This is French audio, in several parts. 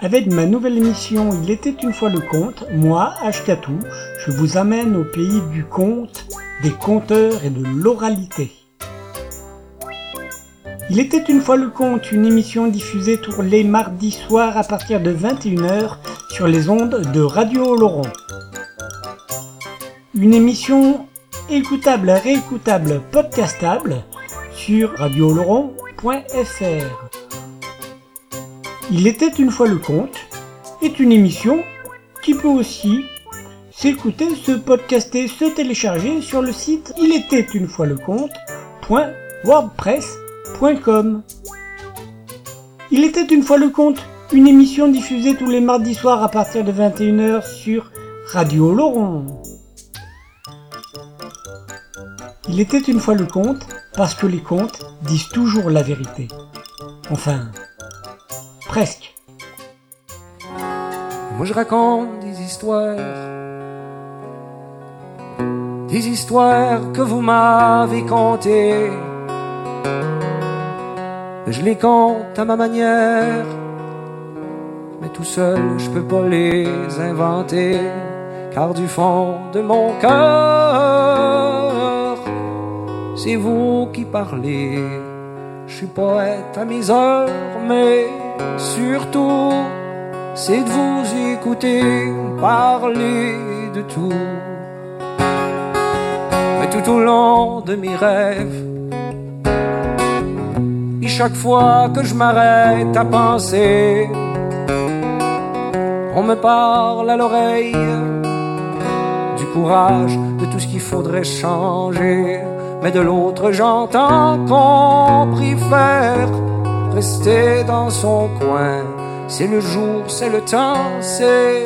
Avec ma nouvelle émission Il était une fois le conte, moi, Ashkatou, je vous amène au pays du conte, des conteurs et de l'oralité. Il était une fois le conte, une émission diffusée tous les mardis soirs à partir de 21h sur les ondes de Radio Laurent. Une émission écoutable, réécoutable, podcastable sur radioloron.fr. Il était une fois le conte est une émission qui peut aussi s'écouter, se podcaster, se télécharger sur le site il était une fois le conte.wordpress.com. Il était une fois le conte, une émission diffusée tous les mardis soirs à partir de 21h sur Radio Laurent. Il était une fois le conte parce que les contes disent toujours la vérité. Enfin, presque. Moi je raconte des histoires, des histoires que vous m'avez contées. Je les compte à ma manière, mais tout seul je peux pas les inventer, car du fond de mon cœur, c'est vous qui parlez. Je suis poète à mes heures, mais surtout, c'est de vous écouter parler de tout. Mais tout au long de mes rêves, et chaque fois que je m'arrête à penser, on me parle à l'oreille du courage, de tout ce qu'il faudrait changer. Mais de l'autre, j'entends qu'on préfère rester dans son coin. C'est le jour, c'est le temps, c'est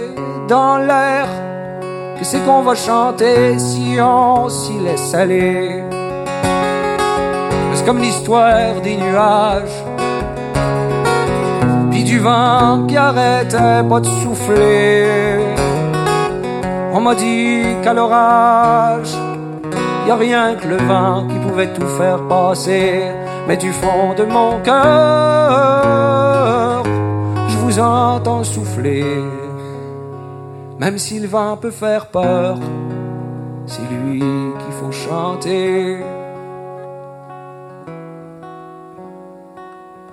dans l'air que c'est qu'on va chanter si on s'y laisse aller? C'est comme l'histoire des nuages, puis du vent qui arrêtait pas de souffler. On m'a dit qu'à l'orage, y a rien que le vent qui pouvait tout faire passer. Mais du fond de mon cœur, je vous entends souffler. Même si le vent peut faire peur, c'est lui qu'il faut chanter.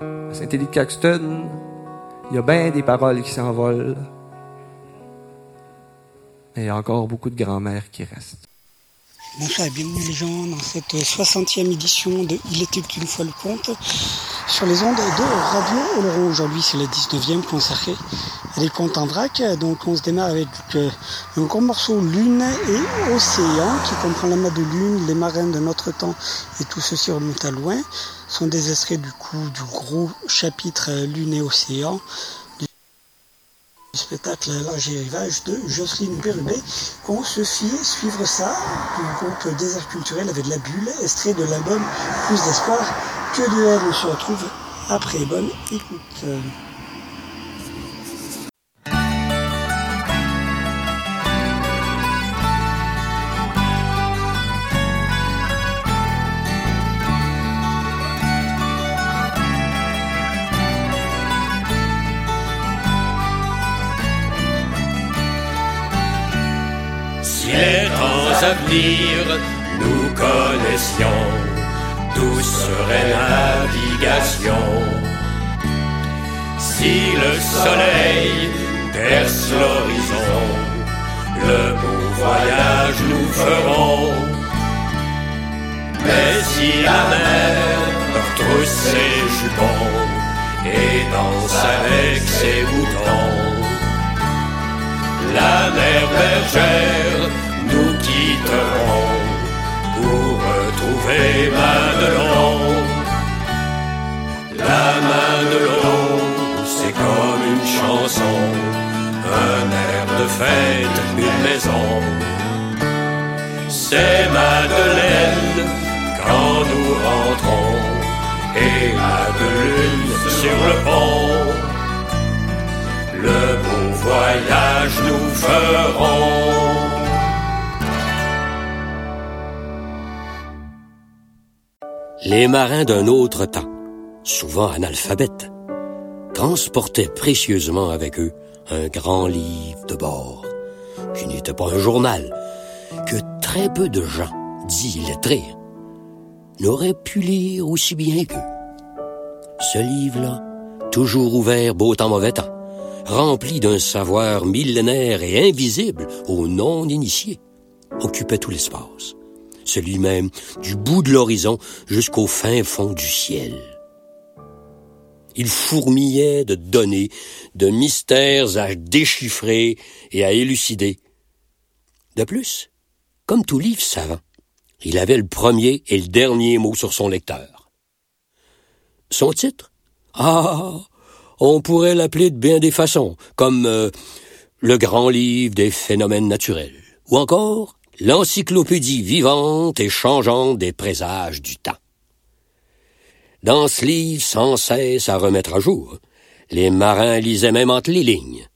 À Saint-Élie de Caxton, il y a bien des paroles qui s'envolent. Il y a encore beaucoup de grand-mères qui restent. Bonsoir et bienvenue les gens dans cette 60e édition de Il était une fois le conte sur les ondes de Radio Oloron. Aujourd'hui c'est la 19e consacrée à des contes en vrac. Donc on se démarre avec euh, un gros morceau Lune et Océan qui comprend la l'amas de lune, les marins de notre temps et tout ceci remonte à loin. Sont des extraits du coup du gros chapitre Lune et Océan spectacle L'Ange et Rivage de Jocelyne Bérubé, qu'on se fit suivre ça? Du groupe Désert Culturel avec la bulle, extrait de l'album Plus d'espoir que de haine. On se retrouve après. Bonne écoute. Si les à venir nous connaissions, serait navigation Si le soleil perce l'horizon, le beau voyage nous ferons. Mais si la mer retrousse ses jupons et danse avec ses boutons, la mer bergère nous quitterons pour retrouver Madelon. La main de l'eau, c'est comme une chanson, un air de fête, une maison. C'est Madeleine quand nous rentrons et Madeline sur le pont. Voyage nous ferons. Les marins d'un autre temps, souvent analphabètes, transportaient précieusement avec eux un grand livre de bord, qui n'était pas un journal, que très peu de gens, dits lettrés, n'auraient pu lire aussi bien qu'eux. Ce livre-là, toujours ouvert beau temps mauvais temps, rempli d'un savoir millénaire et invisible aux non-initiés, occupait tout l'espace, celui même du bout de l'horizon jusqu'au fin fond du ciel. Il fourmillait de données, de mystères à déchiffrer et à élucider. De plus, comme tout livre savant, il avait le premier et le dernier mot sur son lecteur. Son titre? Ah, on pourrait l'appeler de bien des façons, comme euh, le grand livre des phénomènes naturels, ou encore l'encyclopédie vivante et changeante des présages du temps. Dans ce livre sans cesse à remettre à jour, les marins lisaient même entre les lignes.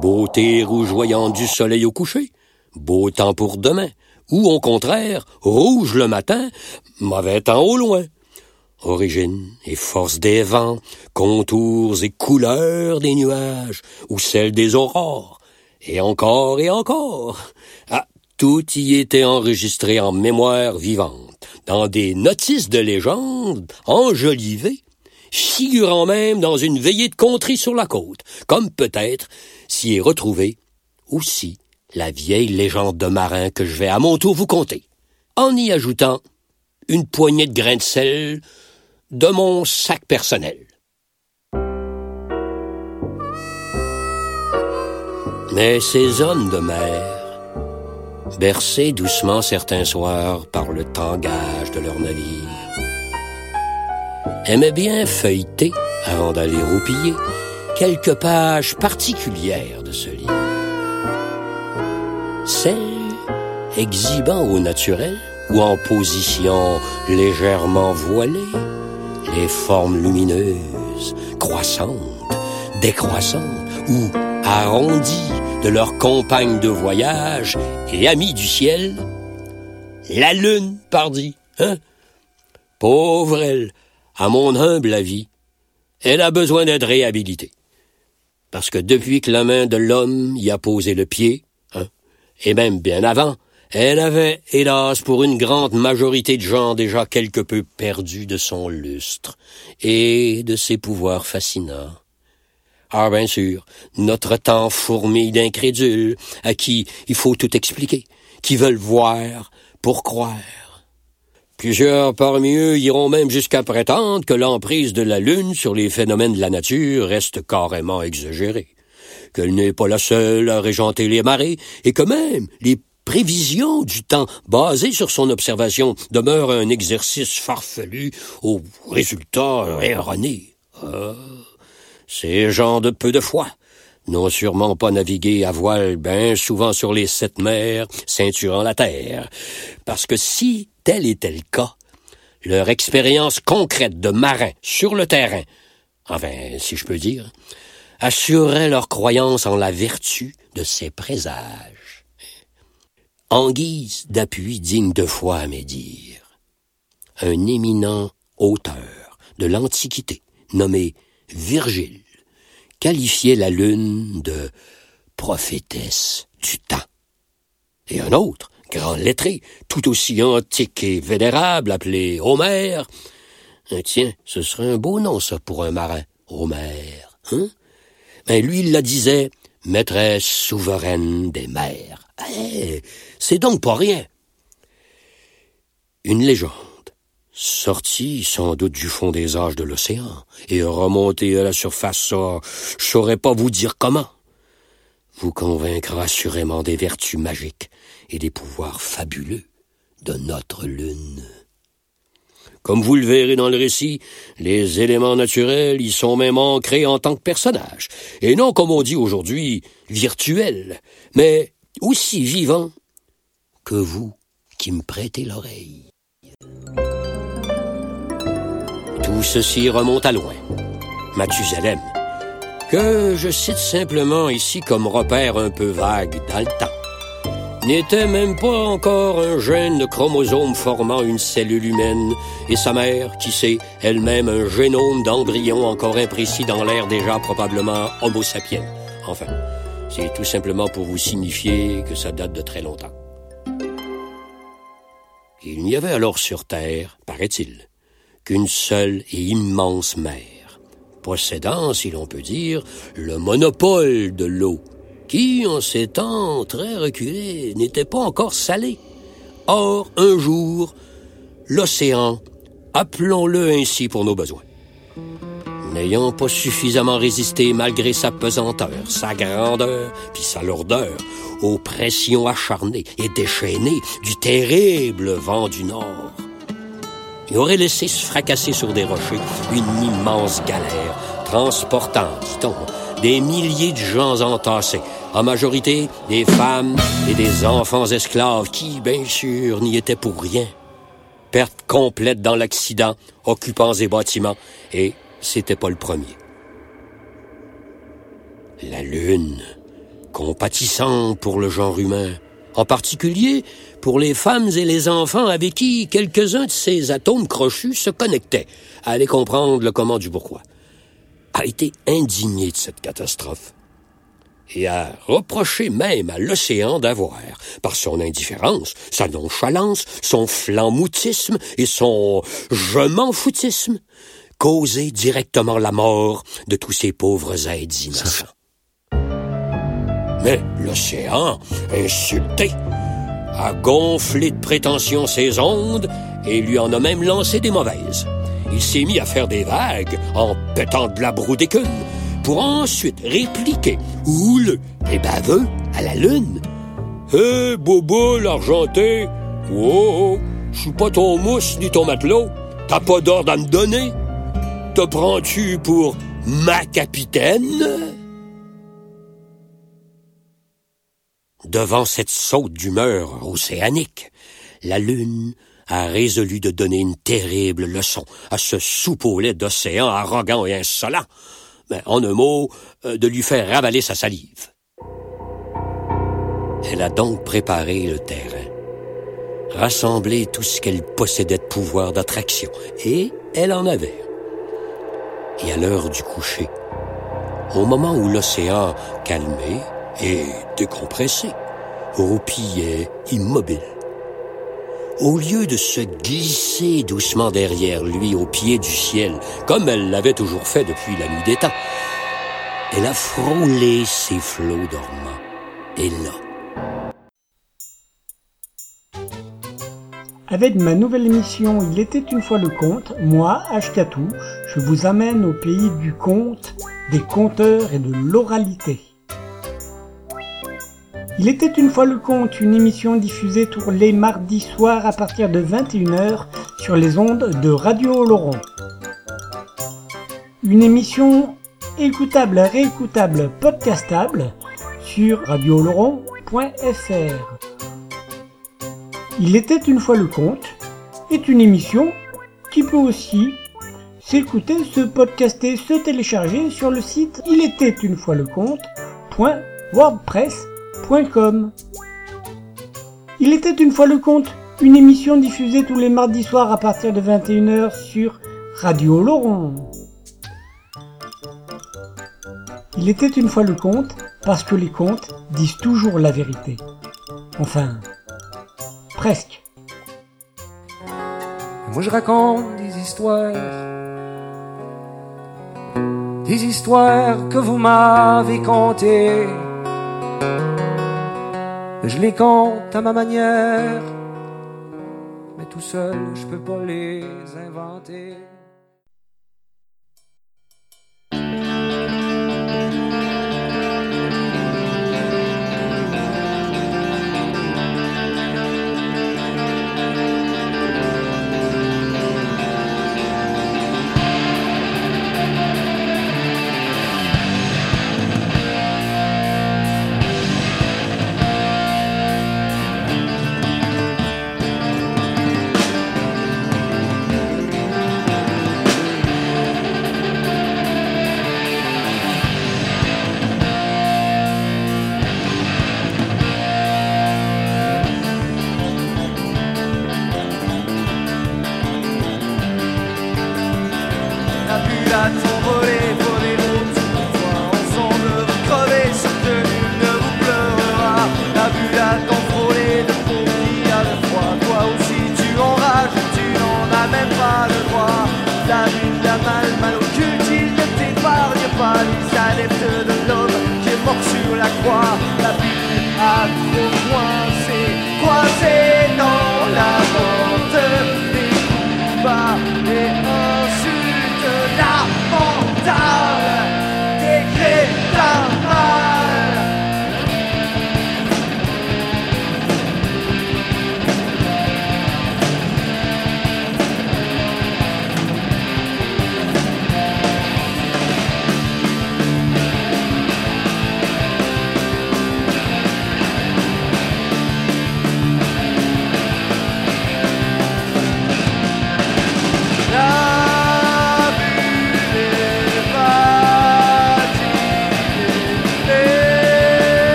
Beauté rougeoyante du soleil au coucher, beau temps pour demain, ou au contraire, rouge le matin, mauvais temps au loin. Origine et force des vents, contours et couleurs des nuages, ou celles des aurores, et encore et encore. Ah, tout y était enregistré en mémoire vivante, dans des notices de légende enjolivées, figurant même dans une veillée de contrie sur la côte, comme peut-être s'y est retrouvé aussi la vieille légende de marin que je vais à mon tour vous conter, en y ajoutant une poignée de grains de sel de mon sac personnel. Mais ces hommes de mer, bercés doucement certains soirs par le tangage de leur navire, aimaient bien feuilleter, avant d'aller roupiller, quelques pages particulières de ce livre. Celles exhibant au naturel ou en position légèrement voilée les formes lumineuses, croissantes, décroissantes ou arrondies de leurs compagnes de voyage et amis du ciel, la lune, pardi, hein? Pauvre elle, à mon humble avis, elle a besoin d'être réhabilitée. Parce que depuis que la main de l'homme y a posé le pied, hein, et même bien avant, elle avait, hélas, pour une grande majorité de gens déjà quelque peu perdu de son lustre et de ses pouvoirs fascinants. Ah, bien sûr, notre temps fourmille d'incrédules à qui il faut tout expliquer, qui veulent voir pour croire. Plusieurs parmi eux iront même jusqu'à prétendre que l'emprise de la Lune sur les phénomènes de la nature reste carrément exagérée, qu'elle n'est pas la seule à régenter les marées, et que même les prévisions du temps basées sur son observation demeurent un exercice farfelu aux résultats erronés. Ah, ces gens de peu de foi n'ont sûrement pas navigué à voile bien souvent sur les sept mers, ceinturant la terre, parce que si tel était le cas, leur expérience concrète de marin sur le terrain, enfin, si je peux dire, assurerait leur croyance en la vertu de ces présages. En guise d'appui digne de foi à mes dires, un éminent auteur de l'Antiquité, nommé Virgile, qualifiait la lune de prophétesse du temps. Et un autre, grand lettré, tout aussi antique et vénérable, appelé Homère. Euh, tiens, ce serait un beau nom, ça, pour un marin. Homère, hein? Ben, lui, il la disait, maîtresse souveraine des mers. Eh, c'est donc pas rien. Une légende, sortie sans doute du fond des âges de l'océan, et remontée à la surface, ça, je saurais pas vous dire comment, vous convaincra assurément des vertus magiques et des pouvoirs fabuleux de notre lune. Comme vous le verrez dans le récit, les éléments naturels y sont même ancrés en tant que personnages, et non comme on dit aujourd'hui, virtuels, mais aussi vivants que vous qui me prêtez l'oreille. Tout ceci remonte à loin. Mathusalem, que je cite simplement ici comme repère un peu vague dans le temps. N'était même pas encore un gène chromosome formant une cellule humaine, et sa mère, qui sait, elle-même un génome d'embryon encore imprécis dans l'air déjà probablement homo sapiens. Enfin, c'est tout simplement pour vous signifier que ça date de très longtemps. Il n'y avait alors sur Terre, paraît-il, qu'une seule et immense mer, possédant, si l'on peut dire, le monopole de l'eau qui, en ces temps très reculés, n'était pas encore salé. Or, un jour, l'océan, appelons-le ainsi pour nos besoins, n'ayant pas suffisamment résisté malgré sa pesanteur, sa grandeur, puis sa lourdeur, aux pressions acharnées et déchaînées du terrible vent du Nord, il aurait laissé se fracasser sur des rochers une immense galère, transportant, dit-on, des milliers de gens entassés, en majorité des femmes et des enfants esclaves qui, bien sûr, n'y étaient pour rien. Perte complète dans l'accident, occupants et bâtiments, et c'était pas le premier. La Lune, compatissant pour le genre humain, en particulier pour les femmes et les enfants avec qui quelques-uns de ces atomes crochus se connectaient, aller comprendre le comment du pourquoi a été indigné de cette catastrophe et a reproché même à l'océan d'avoir, par son indifférence, sa nonchalance, son flamoutisme et son je m'en foutisme, causé directement la mort de tous ces pauvres êtres innocents. Mais l'océan, insulté, a gonflé de prétention ses ondes et lui en a même lancé des mauvaises il s'est mis à faire des vagues en pétant de la broue d'écume pour ensuite répliquer, houleux et baveux, à la lune. Hé, hey, Bobo l'argenté, oh, je suis pas ton mousse ni ton matelot, t'as pas d'ordre à me donner? Te prends-tu pour ma capitaine? Devant cette saute d'humeur océanique, la lune a résolu de donner une terrible leçon à ce soupollet d'océan arrogant et insolent. Mais en un mot, euh, de lui faire ravaler sa salive. Elle a donc préparé le terrain, rassemblé tout ce qu'elle possédait de pouvoir d'attraction, et elle en avait. Et à l'heure du coucher, au moment où l'océan, calmé et décompressé, roupillait immobile, au lieu de se glisser doucement derrière lui au pied du ciel, comme elle l'avait toujours fait depuis la nuit des temps, elle a frôlé ses flots dormants. Et là, Avec ma nouvelle émission Il était une fois le conte, moi, Ashkatou, je vous amène au pays du conte, des conteurs et de l'oralité. Il était une fois le conte, une émission diffusée tous les mardis soirs à partir de 21h sur les ondes de Radio Laurent. Une émission écoutable, réécoutable, podcastable sur radioloron.fr. Il était une fois le conte est une émission qui peut aussi s'écouter, se podcaster, se télécharger sur le site il était une fois le il était une fois le conte, une émission diffusée tous les mardis soirs à partir de 21h sur Radio Laurent. Il était une fois le conte parce que les contes disent toujours la vérité. Enfin, presque. Moi je raconte des histoires, des histoires que vous m'avez contées je les compte à ma manière, mais tout seul, je peux pas les inventer.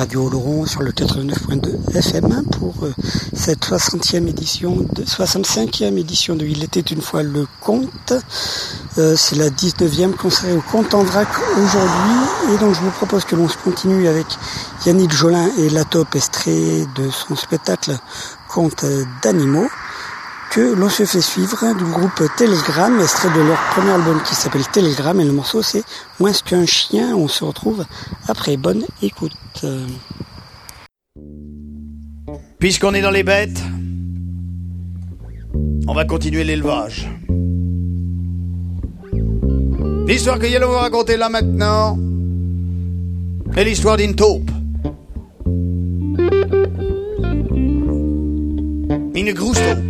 Radio Oloron sur le 89.2 FM pour euh, cette 60e édition, de, 65e édition de Il était une fois le conte. Euh, C'est la 19e consacrée au conte en aujourd'hui. Et donc je vous propose que l'on se continue avec Yannick Jolin et la top extrait de son spectacle Conte d'animaux que l'on se fait suivre du groupe Telegram, extrait de leur premier album qui s'appelle Telegram et le morceau c'est Moins qu'un chien. On se retrouve après. Bonne écoute. Puisqu'on est dans les bêtes, on va continuer l'élevage. L'histoire que Yellow va raconter là maintenant est l'histoire d'une taupe. Une grosse taupe.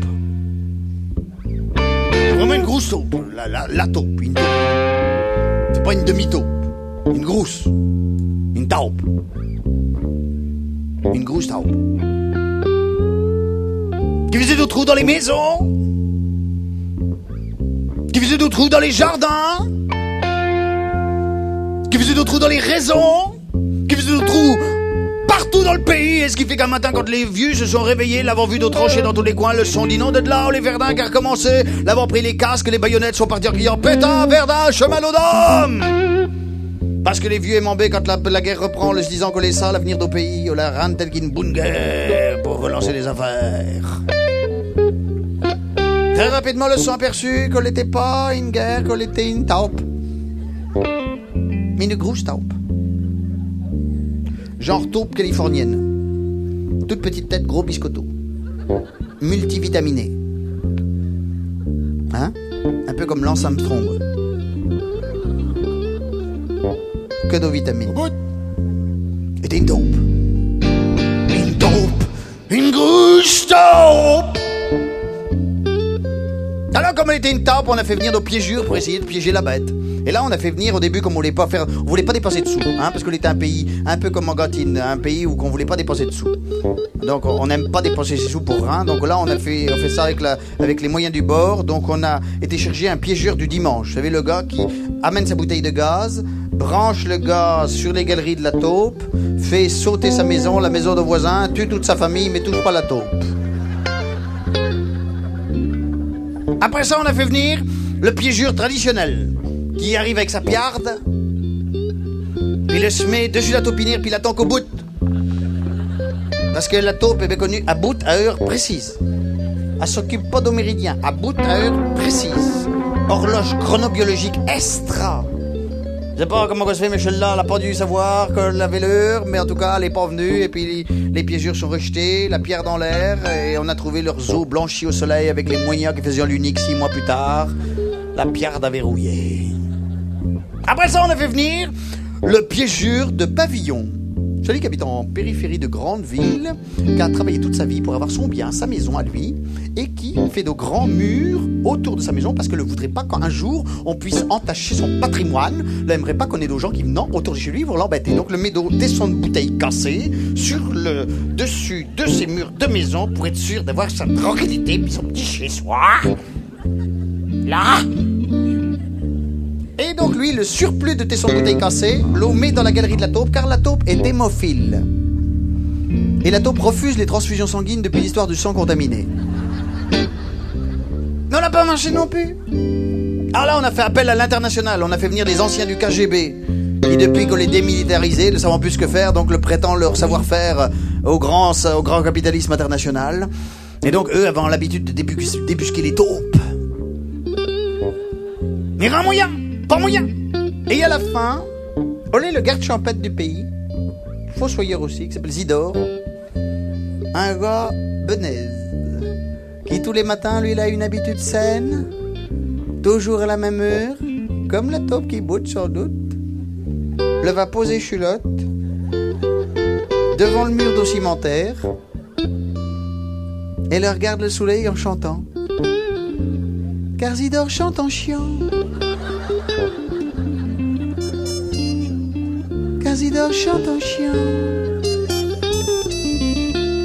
Grosse taupe. La, la, la taupe. Une taupe. C'est pas une demi-taupe. Une grosse. Une taupe. Une grosse taupe. Qui faisait des trous dans les maisons? Qui faisait des trous dans les jardins? Qui faisait des trous dans les raisons? Qui faisait des trous partout dans le pays Et ce qui fait qu'un matin quand les vieux se sont réveillés L'avant vu de trancher dans tous les coins Le son dit non de là les verdins qui a recommencé L'avant pris les casques, les baïonnettes sont partis en criant Pétain, verdun, chemin d'homme parce que les vieux aimambés, quand la, la guerre reprend, le se disant que les ça, l'avenir du pays, la telle qu'une bonne guerre pour relancer les affaires. Très rapidement, le sont aperçu qu'elle n'était pas une guerre, qu'elle était une taupe. Mais une grosse taupe. Genre taupe californienne. Toute petite tête, gros biscotto. Multivitaminé. Hein? Un peu comme Lance Armstrong. Que de vitamines. Était une taupe. Une taupe. Une grosse taupe. Alors, comme elle était une taupe, on a fait venir nos piégures pour essayer de piéger la bête. Et là, on a fait venir au début, comme on voulait pas faire, on voulait pas dépenser de sous, hein, parce qu'on était un pays un peu comme Argentine, un pays où on voulait pas dépenser de sous. Donc, on n'aime pas dépenser ses sous pour rien. Donc là, on a fait, on fait ça avec la, avec les moyens du bord. Donc, on a été chercher un piégeur du dimanche. Vous savez, le gars qui amène sa bouteille de gaz, branche le gaz sur les galeries de la taupe, fait sauter sa maison, la maison de voisin, tue toute sa famille, mais touche pas la taupe. Après ça, on a fait venir le piégeur traditionnel, qui arrive avec sa piarde, puis le se met dessus la taupinière, puis il attend qu'au bout. Parce que la taupe est bien connue à bout à heure précise. Elle s'occupe pas d'au méridien, à bout à heure précise. Horloge chronobiologique extra. Je sais pas comment ça se fait, mais celle-là, elle a pas dû savoir qu'elle avait l'heure, mais en tout cas, elle est pas venue, et puis les piégures sont rejetés, la pierre dans l'air, et on a trouvé leurs os blanchis au soleil avec les moyens qui faisaient l'unique six mois plus tard. La pierre d'avait rouillé. Après ça, on a fait venir le piégeur de pavillon. Celui qui habite en périphérie de grande ville, qui a travaillé toute sa vie pour avoir son bien, sa maison à lui, et qui fait de grands murs autour de sa maison parce que ne voudrait pas qu'un jour on puisse entacher son patrimoine. Il n'aimerait pas qu'on ait des gens qui venant autour de chez lui pour l'embêter. Donc le médo descend de bouteilles cassées sur le dessus de ses murs de maison pour être sûr d'avoir sa tranquillité puis son petit chez-soi. Là et donc lui, le surplus de tesson de bouteilles cassées, l'eau met dans la galerie de la taupe car la taupe est hémophile. Et la taupe refuse les transfusions sanguines depuis l'histoire du sang contaminé. Mais on n'a pas marché non plus. Alors là, on a fait appel à l'international. On a fait venir les anciens du KGB. Qui, depuis qu'on les démilitarisé, ne savant plus ce que faire, donc le prétend leur savoir-faire au grand, au grand capitalisme international. Et donc, eux avaient l'habitude de débusquer, les taupes. Mais un moyen Et à la fin, on est le garde champêtre du pays, fossoyeur aussi, qui s'appelle Zidore, un gars benaise, qui tous les matins, lui, il a une habitude saine, toujours à la même heure, comme la taupe qui boute sans doute, le va poser chulotte, devant le mur d'eau et le regarde le soleil en chantant. Car Zidore chante en chiant. Casidor chante en chien.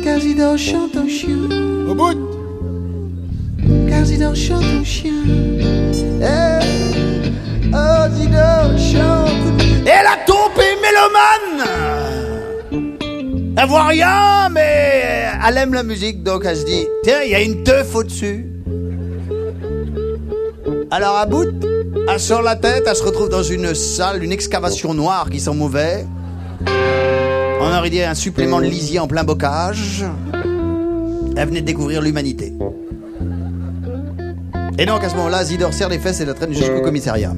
Casidor chante en chien. Au bout Casidor chante en chien. Eh, chante. Et la taupe est mélomane Elle voit rien, mais elle aime la musique, donc elle se dit Tiens, il y a une teuf au-dessus. Alors à bout, elle sort la tête, elle se retrouve dans une salle, une excavation noire qui sent mauvais. On aurait dit un supplément de lisier en plein bocage. Elle venait de découvrir l'humanité. Et donc à ce moment-là, Zidore serre les fesses et la traîne jusqu'au commissariat.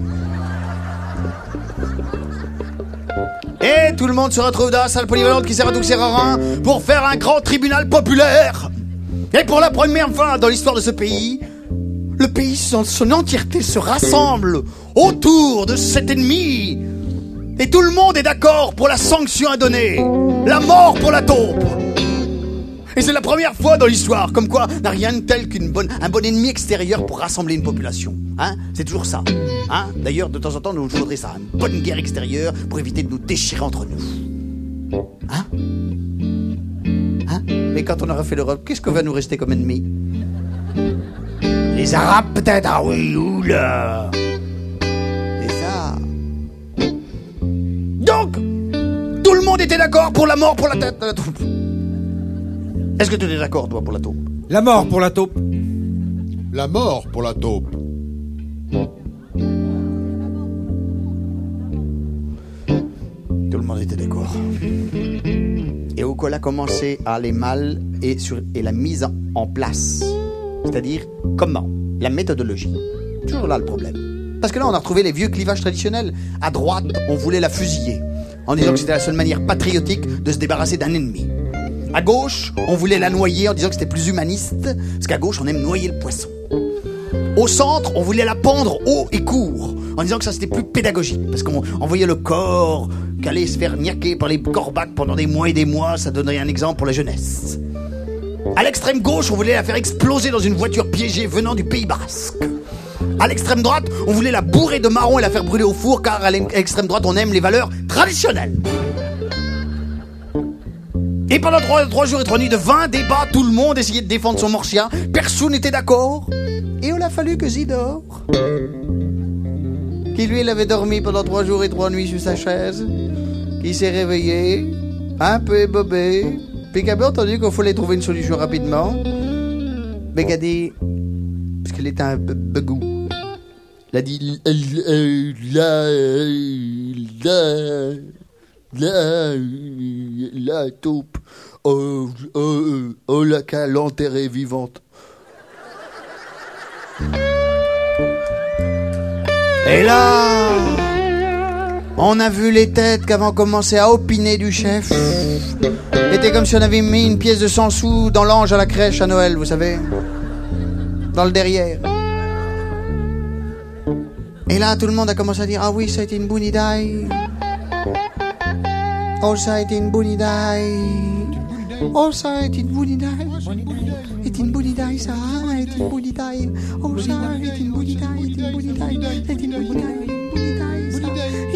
Et tout le monde se retrouve dans la salle polyvalente qui sert à tous pour faire un grand tribunal populaire. Et pour la première fois dans l'histoire de ce pays, le pays dans son entièreté se rassemble autour de cet ennemi. Et tout le monde est d'accord pour la sanction à donner. La mort pour la taupe. Et c'est la première fois dans l'histoire, comme quoi n'a rien de tel qu'un bon ennemi extérieur pour rassembler une population. Hein C'est toujours ça. Hein D'ailleurs, de temps en temps, nous faudrait ça, une bonne guerre extérieure pour éviter de nous déchirer entre nous. Hein Hein Mais quand on aura fait l'Europe, qu'est-ce qu'on va nous rester comme ennemi? Les Arabes peut-être? Ah oui, oula C'est ça. Donc, tout le monde était d'accord pour la mort pour la tête de la taupe. Est-ce que tu es d'accord, toi, pour la taupe? La mort pour la taupe. La mort pour la taupe. Tout le monde était d'accord. Et au a commencé à aller mal et, sur, et la mise en place. C'est-à-dire, comment La méthodologie. Toujours là le problème. Parce que là, on a retrouvé les vieux clivages traditionnels. À droite, on voulait la fusiller, en disant que c'était la seule manière patriotique de se débarrasser d'un ennemi. À gauche, on voulait la noyer en disant que c'était plus humaniste, parce qu'à gauche, on aime noyer le poisson. Au centre, on voulait la pendre haut et court, en disant que ça c'était plus pédagogique, parce qu'on on voyait le corps qu'allait se faire niaquer par les corbacs pendant des mois et des mois, ça donnerait un exemple pour la jeunesse. À l'extrême gauche, on voulait la faire exploser dans une voiture piégée venant du Pays Basque. À l'extrême droite, on voulait la bourrer de marron et la faire brûler au four, car à l'extrême droite, on aime les valeurs traditionnelles. Et pendant trois, jours et trois nuits de 20 débats, tout le monde essayait de défendre son morchien. Personne n'était d'accord. Et il a fallu que Zidore, qui lui, il avait dormi pendant trois jours et trois nuits sur sa chaise, qui s'est réveillé, un peu ébobé, puis qui avait entendu qu'il fallait trouver une solution rapidement? Mais a dit, parce qu'il était un begou, il a dit, la, la, la, la taupe, oh, oh, oh, la qu'à l'enterrer vivante. Et là, on a vu les têtes qu'avant commencé à opiner du chef. C'était comme si on avait mis une pièce de 100 sous dans l'ange à la crèche à Noël, vous savez. Dans le derrière. Et là, tout le monde a commencé à dire Ah oui, ça a été une bonne. Oh, ça a été une bonne. Oh, ça a été une bonne idée. C'est une bonne idée, ça a une bonne. Oh, ça a été une bonne idée. C'est une bonne idée. Une bonne idée.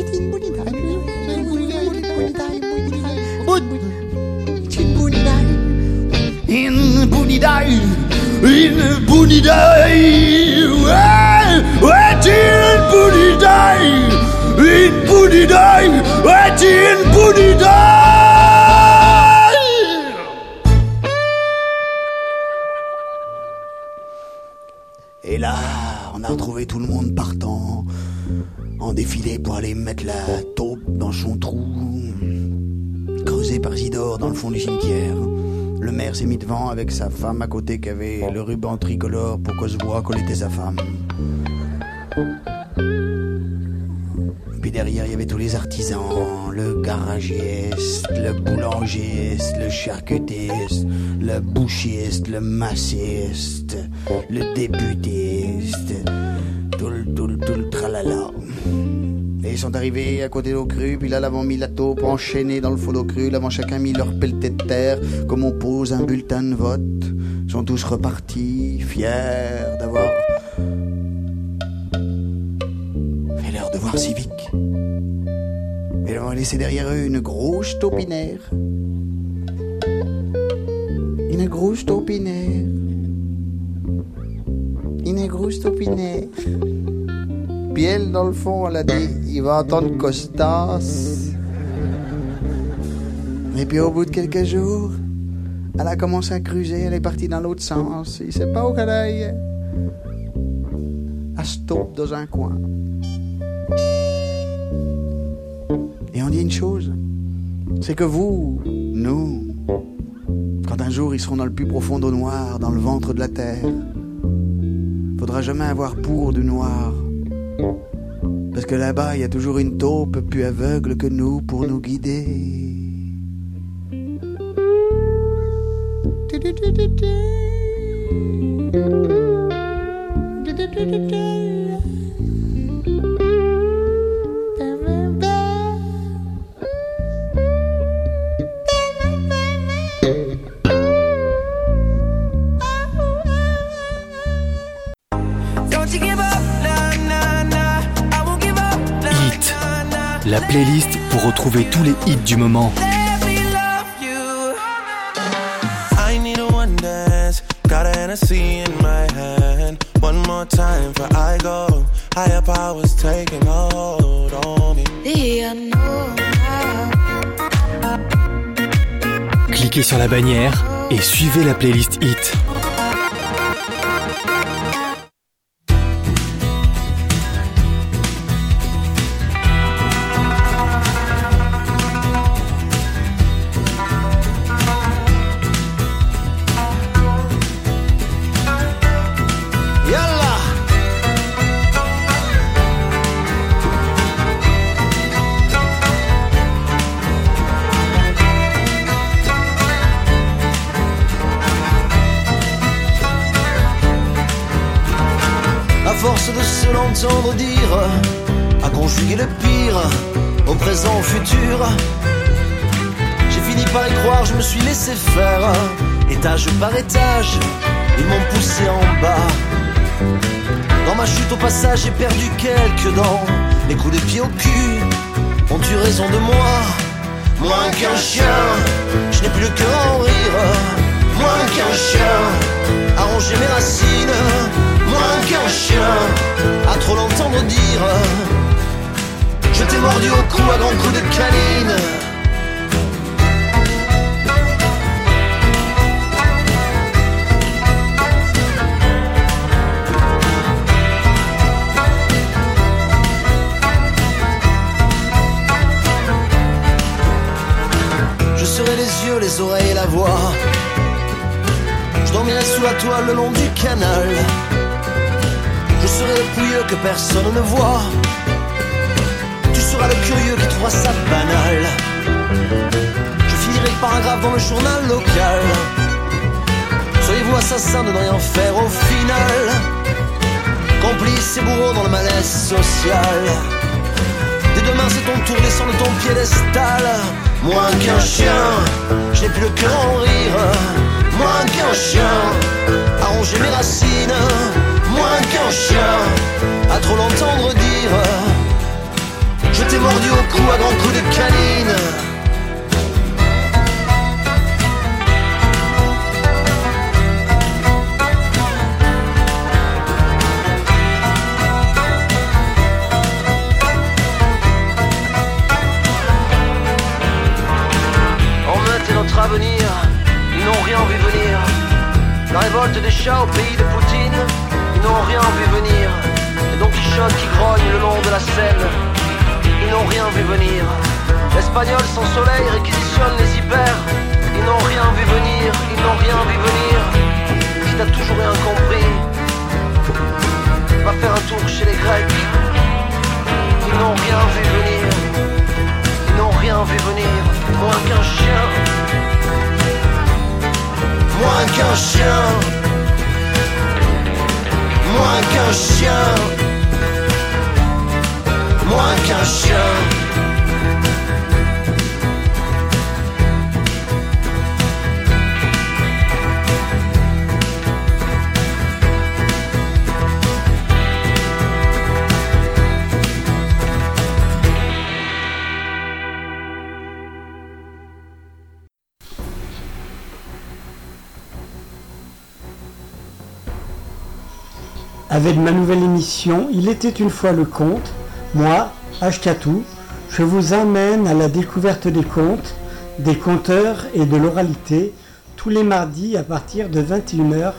Et là, on a retrouvé tout le monde partant, en défilé pour aller mettre la taupe dans son trou, creusé par Zidore dans le fond du cimetière. Le maire s'est mis devant avec sa femme à côté qui avait le ruban tricolore pour qu'on se voit qu'elle était sa femme. Puis derrière, il y avait tous les artisans, le garagiste, le boulangiste, le charcutiste, le bouchiste, le massiste, le débutiste, sont arrivés à côté d'eau crue, puis là, l'avant mis la taupe enchaînée dans le d'eau crue, l'avant chacun mis leur pelleté de terre, comme on pose un bulletin de vote. Ils sont tous repartis, fiers d'avoir fait leur devoir civique. Et ont laissé derrière eux une grosse taupinaire. Une grosse taupinaire. Une grosse taupinaire. Puis elle, dans le fond, elle a dit, il va entendre Costas. Et puis au bout de quelques jours, elle a commencé à cruiser, elle est partie dans l'autre sens. Il sait pas où qu'elle aille. Elle se taupe dans un coin. Et on dit une chose, c'est que vous, nous, quand un jour ils seront dans le plus profond au noir, dans le ventre de la terre, faudra jamais avoir pour du noir. Parce que là-bas, il y a toujours une taupe plus aveugle que nous pour nous guider. A one dance, got a Hennessy in my hand. One more time for I go. Higher powers taking hold on me. Cliquez sur la bannière et suivez la playlist Hit. À conjuguer le pire au présent, au futur. J'ai fini par y croire, je me suis laissé faire, étage par étage, ils m'ont poussé en bas. Dans ma chute au passage, j'ai perdu quelques dents. Les coups de pied au cul ont eu raison de moi. Moins qu'un chien, je n'ai plus le cœur en rire. Moins qu'un chien, à ronger mes racines. Moins qu'un chien, à trop l'entendre dire. Je t'ai mordu au cou à grands coups de canine. Je serai les yeux, les oreilles et la voix. Je dormirai sous la toile le long du canal. Je serai le pouilleux que personne ne voit. Tu seras le curieux qui trouvera ça banal. Je finirai le paragraphe dans le journal local. Soyez-vous assassins de ne rien faire au final. Complices et bourreaux dans le malaise social. Dès demain c'est ton tour, descends de ton piédestal. Moins qu'un chien, je n'ai plus le cœur en rire. Moins qu'un chien, à mes racines. Moins qu'un chien, à trop l'entendre dire. Je t'ai mordu au cou à grands coups de canine. Avec ma nouvelle émission Il était une fois le conte, moi, Ashkatou, je vous emmène à la découverte des contes, des conteurs et de l'oralité tous les mardis à partir de 21h.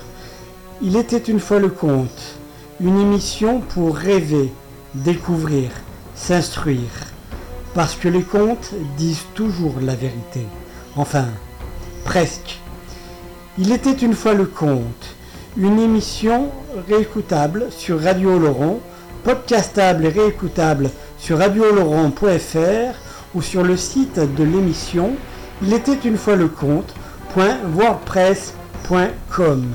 Il était une fois le conte, une émission pour rêver, découvrir, s'instruire. Parce que les contes disent toujours la vérité. Enfin, presque. Il était une fois le conte, une émission réécoutable sur Radio Laurent, podcastable et réécoutable sur radiooloron.fr ou sur le site de l'émission Il était une fois le conte.wordpress.com.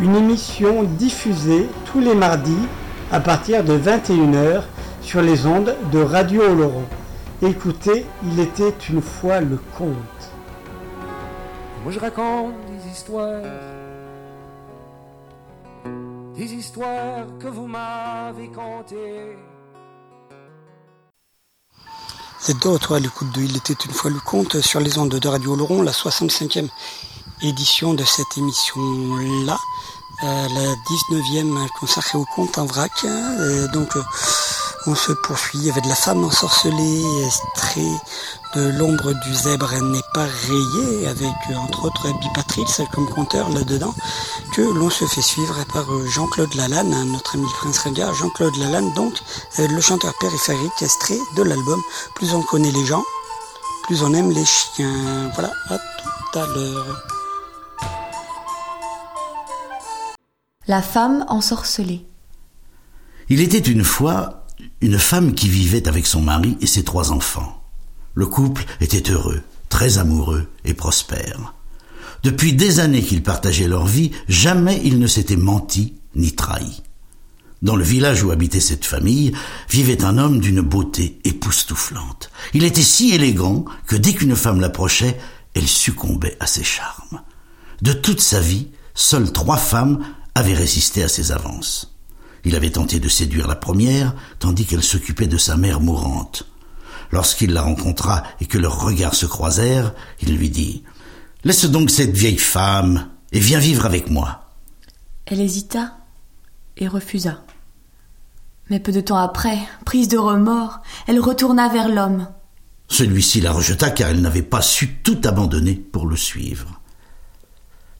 Une émission diffusée tous les mardis à partir de 21h sur les ondes de Radio Oloron. Écoutez, il était une fois le conte. Moi je raconte des histoires, des histoires que vous m'avez contées. C'est retour à l'écoute de Il était une fois le conte sur les ondes de Radio Laurent, la 65e édition de cette émission-là, euh, la 19e consacrée au conte en vrac. Euh, donc euh, on se poursuit avec de la femme ensorcelée, extrait de l'ombre du zèbre n'est pas rayé, avec entre autres Bipatril, celle comme conteur là-dedans, que l'on se fait suivre par euh, Jean-Claude Lalanne, hein, notre ami le Prince Regard, Jean-Claude Lalanne donc, euh, le chanteur périphérique extrait de l'album Plus on connaît les gens, plus on aime les chiens. Voilà, à tout à l'heure. La femme ensorcelée. Il était une fois une femme qui vivait avec son mari et ses trois enfants. Le couple était heureux, très amoureux et prospère. Depuis des années qu'ils partageaient leur vie, jamais ils ne s'étaient menti ni trahi. Dans le village où habitait cette famille, vivait un homme d'une beauté époustouflante. Il était si élégant que dès qu'une femme l'approchait, elle succombait à ses charmes. De toute sa vie, seules trois femmes avaient résisté à ses avances. Il avait tenté de séduire la première, tandis qu'elle s'occupait de sa mère mourante. Lorsqu'il la rencontra et que leurs regards se croisèrent, il lui dit Laisse donc cette vieille femme et viens vivre avec moi. Elle hésita et refusa. Mais peu de temps après, prise de remords, elle retourna vers l'homme. Celui-ci la rejeta car elle n'avait pas su tout abandonner pour le suivre.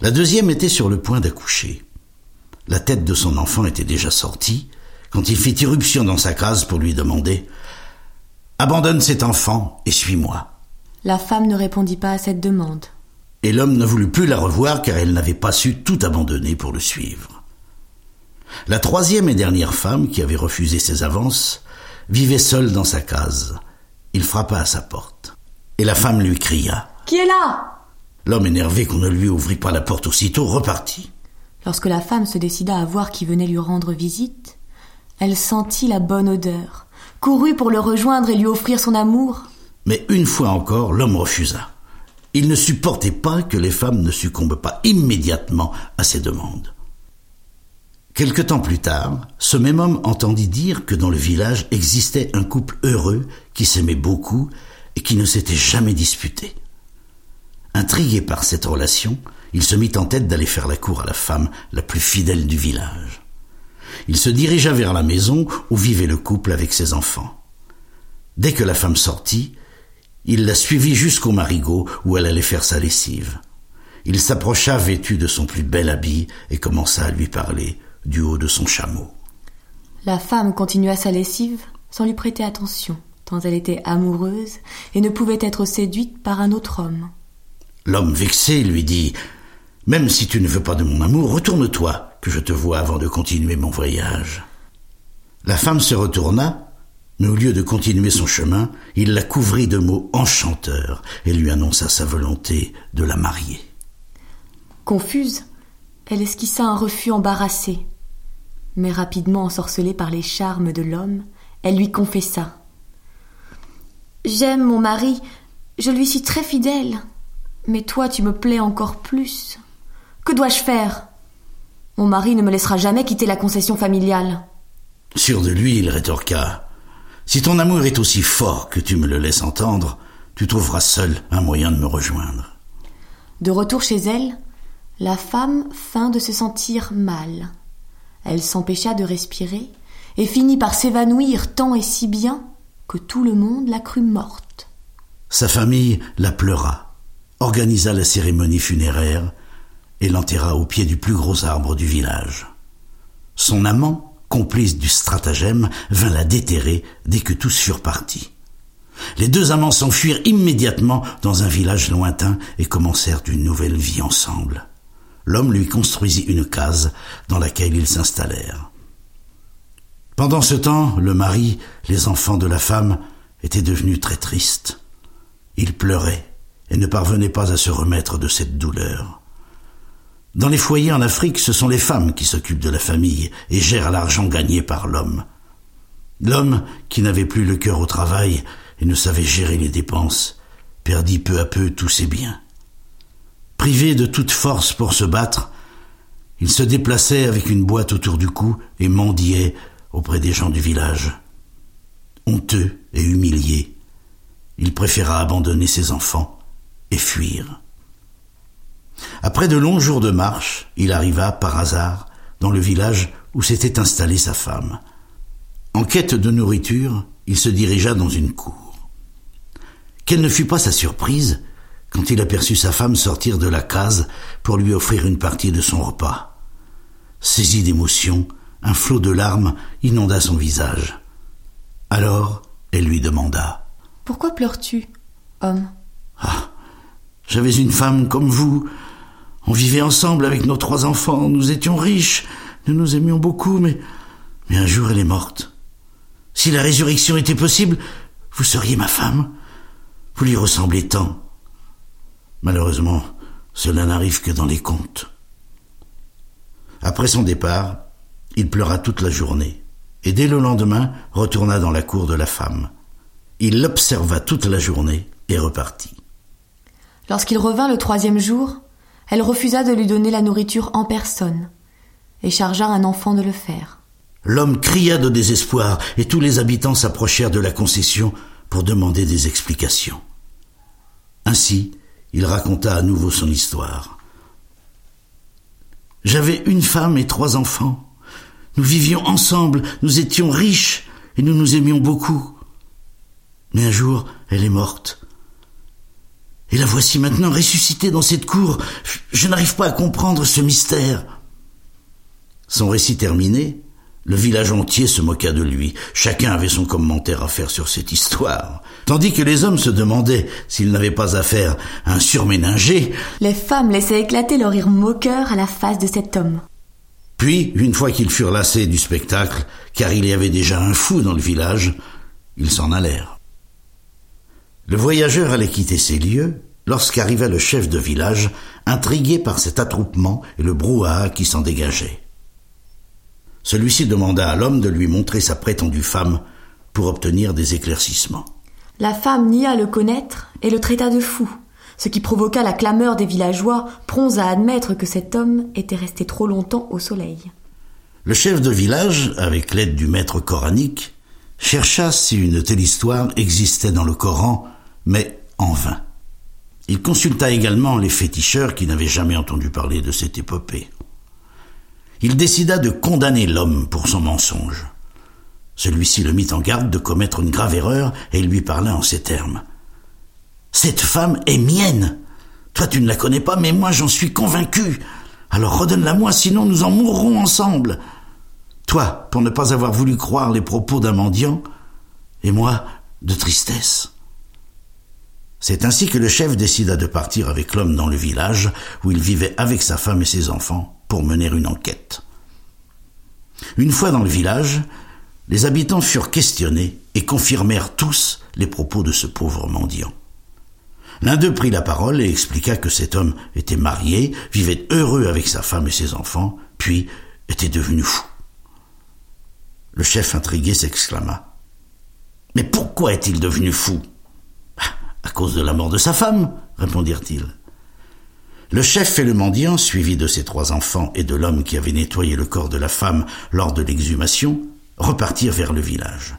La deuxième était sur le point d'accoucher. La tête de son enfant était déjà sortie quand il fit irruption dans sa case pour lui demander Abandonne cet enfant et suis-moi. La femme ne répondit pas à cette demande. Et l'homme ne voulut plus la revoir car elle n'avait pas su tout abandonner pour le suivre. La troisième et dernière femme, qui avait refusé ses avances, vivait seule dans sa case. Il frappa à sa porte. Et la femme lui cria. Qui est là? L'homme énervé qu'on ne lui ouvrit pas la porte aussitôt repartit. Lorsque la femme se décida à voir qui venait lui rendre visite, elle sentit la bonne odeur, courut pour le rejoindre et lui offrir son amour. Mais une fois encore, l'homme refusa. Il ne supportait pas que les femmes ne succombent pas immédiatement à ses demandes. Quelque temps plus tard, ce même homme entendit dire que dans le village existait un couple heureux qui s'aimait beaucoup et qui ne s'était jamais disputé. Intrigué par cette relation, il se mit en tête d'aller faire la cour à la femme la plus fidèle du village. Il se dirigea vers la maison où vivait le couple avec ses enfants. Dès que la femme sortit, il la suivit jusqu'au marigot où elle allait faire sa lessive. Il s'approcha vêtu de son plus bel habit et commença à lui parler du haut de son chameau. La femme continua sa lessive sans lui prêter attention, tant elle était amoureuse et ne pouvait être séduite par un autre homme. L'homme vexé lui dit Même si tu ne veux pas de mon amour, retourne-toi, que je te vois avant de continuer mon voyage. La femme se retourna, mais au lieu de continuer son chemin, il la couvrit de mots enchanteurs et lui annonça sa volonté de la marier. Confuse, elle esquissa un refus embarrassé. Mais rapidement ensorcelée par les charmes de l'homme, elle lui confessa. J'aime mon mari, je lui suis très fidèle. Mais toi, tu me plais encore plus. Que dois-je faire? Mon mari ne me laissera jamais quitter la concession familiale. Sûr de lui, il rétorqua. Si ton amour est aussi fort que tu me le laisses entendre, tu trouveras seul un moyen de me rejoindre. De retour chez elle, la femme feint de se sentir mal. Elle s'empêcha de respirer et finit par s'évanouir tant et si bien que tout le monde la crut morte. Sa famille la pleura organisa la cérémonie funéraire et l'enterra au pied du plus gros arbre du village. Son amant, complice du stratagème, vint la déterrer dès que tous furent partis. Les deux amants s'enfuirent immédiatement dans un village lointain et commencèrent une nouvelle vie ensemble. L'homme lui construisit une case dans laquelle ils s'installèrent. Pendant ce temps, le mari, les enfants de la femme étaient devenus très tristes. Ils pleuraient et ne parvenait pas à se remettre de cette douleur. Dans les foyers en Afrique, ce sont les femmes qui s'occupent de la famille et gèrent l'argent gagné par l'homme. L'homme, qui n'avait plus le cœur au travail et ne savait gérer les dépenses, perdit peu à peu tous ses biens. Privé de toute force pour se battre, il se déplaçait avec une boîte autour du cou et mendiait auprès des gens du village. Honteux et humilié, il préféra abandonner ses enfants et fuir. Après de longs jours de marche, il arriva, par hasard, dans le village où s'était installée sa femme. En quête de nourriture, il se dirigea dans une cour. Quelle ne fut pas sa surprise quand il aperçut sa femme sortir de la case pour lui offrir une partie de son repas. Saisi d'émotion, un flot de larmes inonda son visage. Alors, elle lui demanda Pourquoi pleures-tu, homme? Ah, j'avais une femme comme vous. On vivait ensemble avec nos trois enfants. Nous étions riches. Nous nous aimions beaucoup, mais, mais un jour elle est morte. Si la résurrection était possible, vous seriez ma femme. Vous lui ressemblez tant. Malheureusement, cela n'arrive que dans les contes. Après son départ, il pleura toute la journée, et dès le lendemain retourna dans la cour de la femme. Il l'observa toute la journée et repartit. Lorsqu'il revint le troisième jour, elle refusa de lui donner la nourriture en personne, et chargea un enfant de le faire. L'homme cria de désespoir et tous les habitants s'approchèrent de la concession pour demander des explications. Ainsi, il raconta à nouveau son histoire. J'avais une femme et trois enfants. Nous vivions ensemble, nous étions riches et nous nous aimions beaucoup. Mais un jour, elle est morte. Et la voici maintenant ressuscitée dans cette cour. Je n'arrive pas à comprendre ce mystère. Son récit terminé, le village entier se moqua de lui. Chacun avait son commentaire à faire sur cette histoire. Tandis que les hommes se demandaient s'ils n'avaient pas affaire à un surménager. Les femmes laissaient éclater leur rire moqueur à la face de cet homme. Puis, une fois qu'ils furent lassés du spectacle, car il y avait déjà un fou dans le village, ils s'en allèrent. Le voyageur allait quitter ces lieux lorsqu'arriva le chef de village, intrigué par cet attroupement et le brouhaha qui s'en dégageait. Celui-ci demanda à l'homme de lui montrer sa prétendue femme pour obtenir des éclaircissements. La femme nia le connaître et le traita de fou, ce qui provoqua la clameur des villageois, prompts à admettre que cet homme était resté trop longtemps au soleil. Le chef de village, avec l'aide du maître coranique, chercha si une telle histoire existait dans le Coran, mais en vain. Il consulta également les féticheurs qui n'avaient jamais entendu parler de cette épopée il décida de condamner l'homme pour son mensonge. Celui-ci le mit en garde de commettre une grave erreur et il lui parla en ces termes. Cette femme est mienne. Toi tu ne la connais pas, mais moi j'en suis convaincu. Alors redonne-la-moi, sinon nous en mourrons ensemble. Toi, pour ne pas avoir voulu croire les propos d'un mendiant, et moi, de tristesse. C'est ainsi que le chef décida de partir avec l'homme dans le village où il vivait avec sa femme et ses enfants pour mener une enquête. Une fois dans le village, les habitants furent questionnés et confirmèrent tous les propos de ce pauvre mendiant. L'un d'eux prit la parole et expliqua que cet homme était marié, vivait heureux avec sa femme et ses enfants, puis était devenu fou. Le chef intrigué s'exclama. Mais pourquoi est-il devenu fou? À cause de la mort de sa femme, répondirent-ils. Le chef et le mendiant, suivis de ses trois enfants et de l'homme qui avait nettoyé le corps de la femme lors de l'exhumation, repartirent vers le village.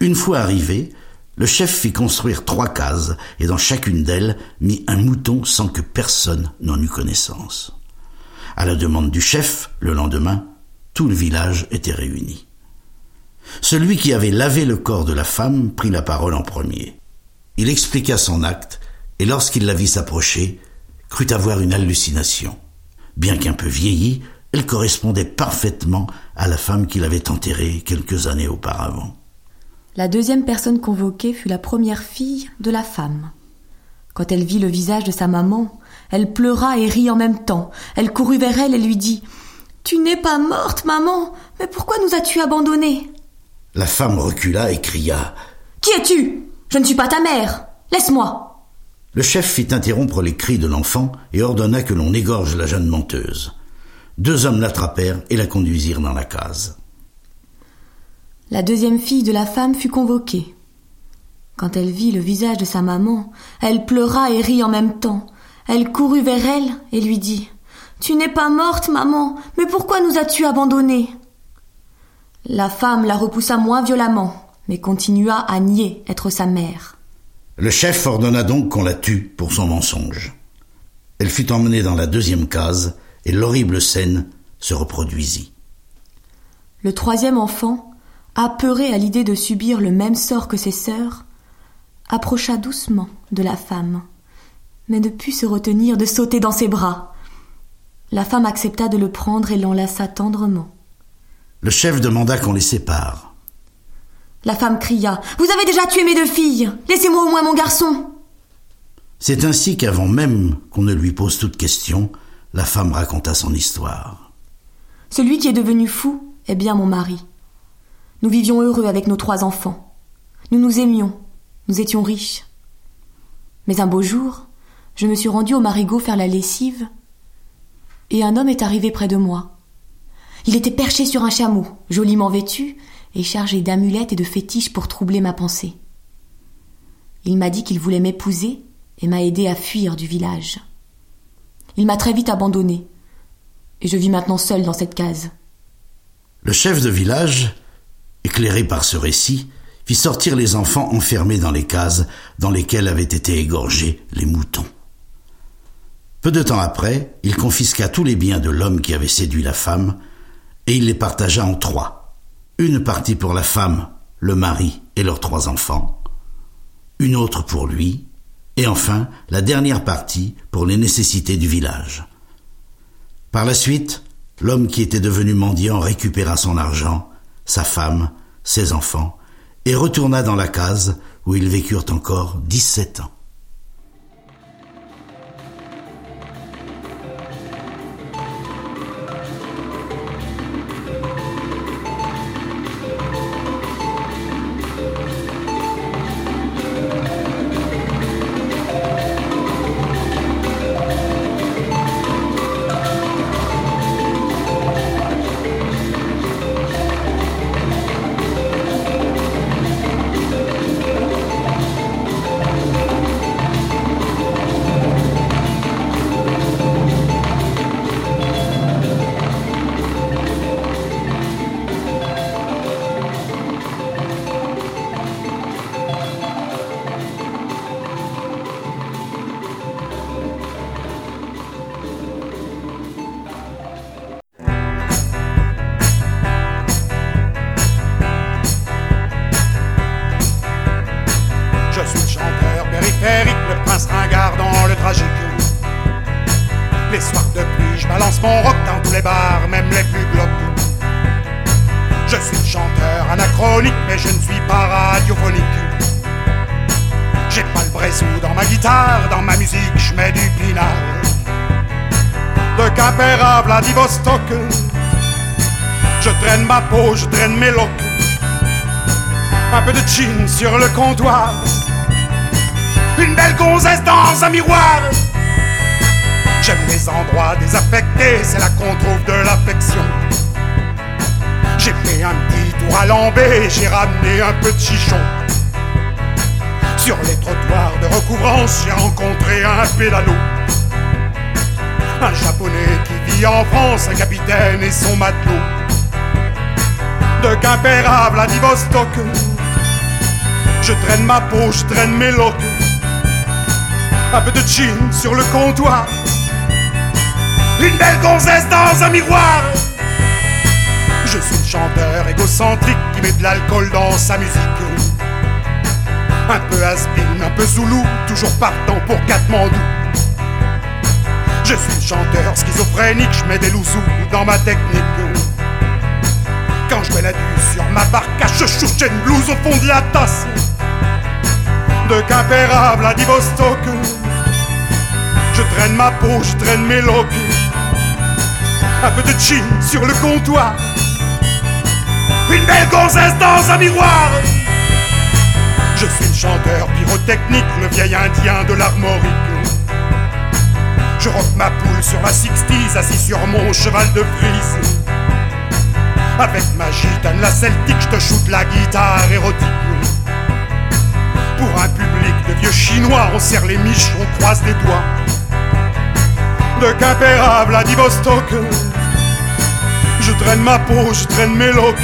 Une fois arrivé, le chef fit construire trois cases et dans chacune d'elles mit un mouton sans que personne n'en eût connaissance. À la demande du chef, le lendemain, tout le village était réuni. Celui qui avait lavé le corps de la femme prit la parole en premier. Il expliqua son acte, et lorsqu'il la vit s'approcher, crut avoir une hallucination. Bien qu'un peu vieillie, elle correspondait parfaitement à la femme qu'il avait enterrée quelques années auparavant. La deuxième personne convoquée fut la première fille de la femme. Quand elle vit le visage de sa maman, elle pleura et rit en même temps. Elle courut vers elle et lui dit Tu n'es pas morte, maman, mais pourquoi nous as-tu abandonnés La femme recula et cria Qui es-tu? Je ne suis pas ta mère. Laisse-moi. Le chef fit interrompre les cris de l'enfant et ordonna que l'on égorge la jeune menteuse. Deux hommes l'attrapèrent et la conduisirent dans la case. La deuxième fille de la femme fut convoquée. Quand elle vit le visage de sa maman, elle pleura et rit en même temps. Elle courut vers elle et lui dit Tu n'es pas morte, maman, mais pourquoi nous as-tu abandonnés La femme la repoussa moins violemment, mais continua à nier être sa mère. Le chef ordonna donc qu'on la tue pour son mensonge. Elle fut emmenée dans la deuxième case et l'horrible scène se reproduisit. Le troisième enfant, apeuré à l'idée de subir le même sort que ses sœurs, approcha doucement de la femme, mais ne put se retenir de sauter dans ses bras. La femme accepta de le prendre et l'enlaça tendrement. Le chef demanda qu'on les sépare. La femme cria. Vous avez déjà tué mes deux filles. Laissez-moi au moins mon garçon. C'est ainsi qu'avant même qu'on ne lui pose toute question, la femme raconta son histoire. Celui qui est devenu fou est bien mon mari. Nous vivions heureux avec nos trois enfants. Nous nous aimions. Nous étions riches. Mais un beau jour, je me suis rendue au marigot faire la lessive, et un homme est arrivé près de moi. Il était perché sur un chameau, joliment vêtu, et chargé d'amulettes et de fétiches pour troubler ma pensée. Il m'a dit qu'il voulait m'épouser et m'a aidé à fuir du village. Il m'a très vite abandonné, et je vis maintenant seul dans cette case. Le chef de village, éclairé par ce récit, fit sortir les enfants enfermés dans les cases dans lesquelles avaient été égorgés les moutons. Peu de temps après, il confisqua tous les biens de l'homme qui avait séduit la femme, et il les partagea en trois. Une partie pour la femme, le mari et leurs trois enfants, une autre pour lui, et enfin la dernière partie pour les nécessités du village. Par la suite, l'homme qui était devenu mendiant récupéra son argent, sa femme, ses enfants, et retourna dans la case où ils vécurent encore dix-sept ans. Sur le comptoir. Une belle gonzesse dans un miroir. J'aime les endroits désaffectés, c'est là qu'on trouve de l'affection. J'ai fait un petit tour à l'embé, j'ai ramené un peu de chichon. Sur les trottoirs de recouvrance, j'ai rencontré un pédalo. Un japonais qui vit en France, un capitaine et son matelot. De Quimper à Vladivostok, je traîne ma peau, je traîne mes locks. Un peu de chin sur le comptoir. Une belle gonzesse dans un miroir. Je suis chanteur égocentrique qui met de l'alcool dans sa musique. Un peu aspin, un peu zoulou, toujours partant pour Katmandou. Je suis chanteur schizophrénique, je mets des lousous dans ma technique. Quand je mets la due sur ma barque, je chouche une blouse au fond de la tasse. De à Vladivostok, je traîne ma peau, je traîne mes locks. Un peu de chin sur le comptoir. Une belle gonzesse dans un miroir. Je suis le chanteur pyrotechnique, le vieil indien de l'armorique. Je rock ma poule sur la sixties, assis sur mon cheval de frise. Avec ma gitane, la celtique, je te shoot la guitare érotique. Pour un public de vieux chinois, on serre les miches, on croise les doigts. De Quimper à Vladivostok, je traîne ma peau, je traîne mes locks.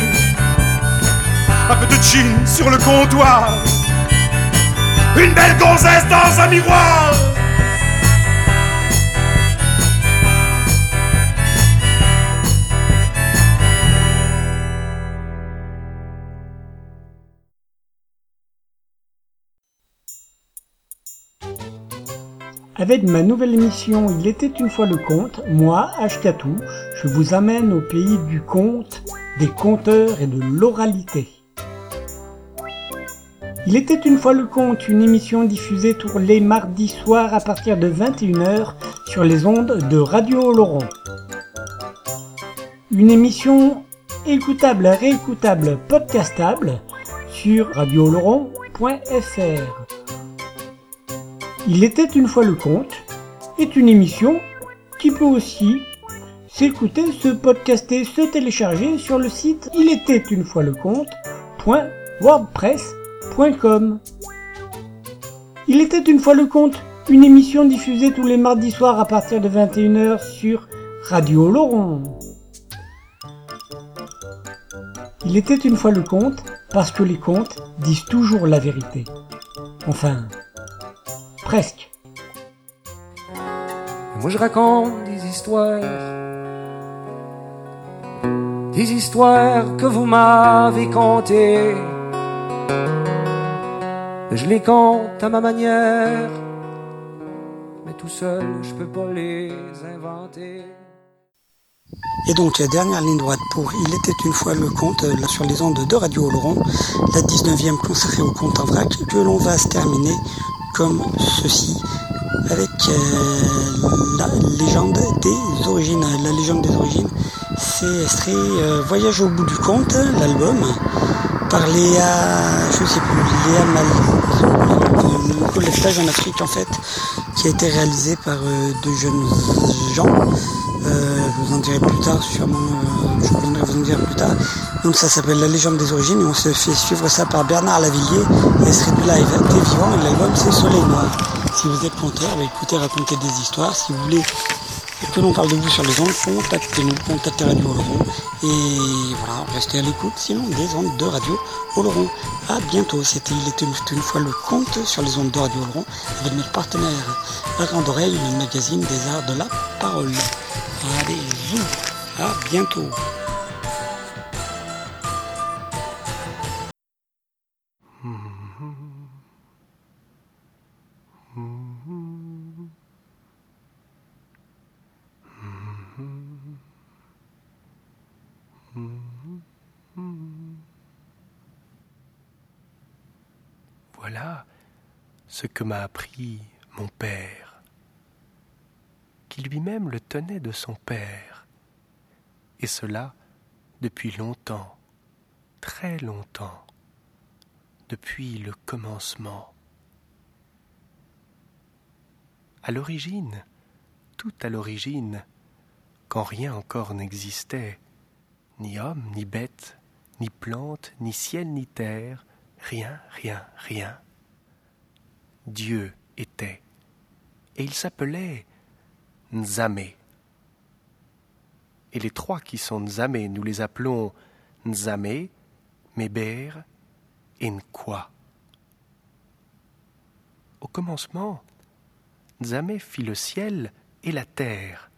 Un peu de chin sur le comptoir. Une belle gonzesse dans un miroir. Avec ma nouvelle émission Il était une fois le conte, moi, Ashkatou, je vous amène au pays du conte, des conteurs et de l'oralité. Il était une fois le conte, une émission diffusée tous les mardis soirs à partir de 21h sur les ondes de Radio Laurent. Une émission écoutable, réécoutable, podcastable sur radioloron.fr. Il était une fois le conte est une émission qui peut aussi s'écouter, se podcaster, se télécharger sur le site il était une fois le conte.wordpress.com. Il était une fois le conte, une émission diffusée tous les mardis soirs à partir de 21h sur Radio Laurent. Il était une fois le conte parce que les contes disent toujours la vérité. Enfin, presque. Moi je raconte des histoires, des histoires que vous m'avez contées. Je les compte à ma manière, mais tout seul je peux pas les inventer. Et donc, dernière ligne droite pour Il était une fois le conte, là sur les ondes de Radio Oloron, la 19e consacrée au conte en vrac, que l'on va se terminer comme ceci, avec euh, la légende des origines. La légende des origines, c'est extrait euh, Voyage au bout du conte, l'album, par Léa, je sais plus, Léa Mal, un collectage en Afrique en fait, qui a été réalisé par euh, deux jeunes gens. Vous en dirai plus tard, sûrement, euh, je viendrai vous en dire plus tard. Donc ça s'appelle La légende des origines et on se fait suivre ça par Bernard Lavillier et serait du live des vivants et l'album c'est Soleil Noir. Si vous êtes conteur, bah, écoutez raconter des histoires. Si vous voulez que l'on parle de vous sur les ondes, contactez-nous, contactez Radio Oloron. Et voilà, restez à l'écoute sinon des ondes de Radio Oloron. À bientôt, c'était Il était une, fois le compte sur les ondes de Radio Oloron avec notre partenaire La Grande Oreille, le magazine des arts de la parole. Allez, à bientôt. Voilà ce que m'a appris mon père, lui-même le tenait de son père, et cela depuis longtemps, très longtemps, depuis le commencement. À l'origine, tout à l'origine, quand rien encore n'existait, ni homme, ni bête, ni plante, ni ciel, ni terre, rien, rien, rien. Dieu était, et il s'appelait Nzamé. Et les trois qui sont Nzamé, nous les appelons Nzamé, Méber et Nkwa. Au commencement, Nzamé fit le ciel et la terre,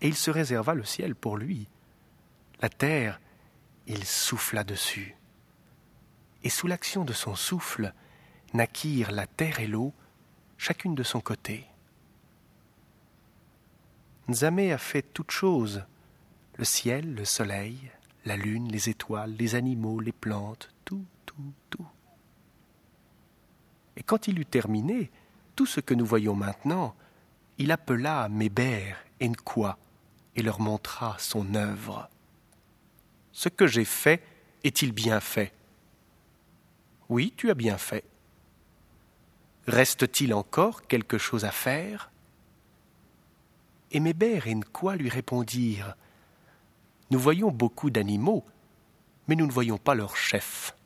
et il se réserva le ciel pour lui. La terre, il souffla dessus. Et sous l'action de son souffle, naquirent la terre et l'eau, chacune de son côté. Nzamé a fait toutes choses, le ciel, le soleil, la lune, les étoiles, les animaux, les plantes, tout, tout, tout. Et quand il eut terminé tout ce que nous voyons maintenant, il appela Méber et Nkwa et leur montra son œuvre. Ce que j'ai fait est-il bien fait? Oui, tu as bien fait. Reste-t-il encore quelque chose à faire? Et Méber et Nkwa lui répondirent Nous voyons beaucoup d'animaux, mais nous ne voyons pas leur chef.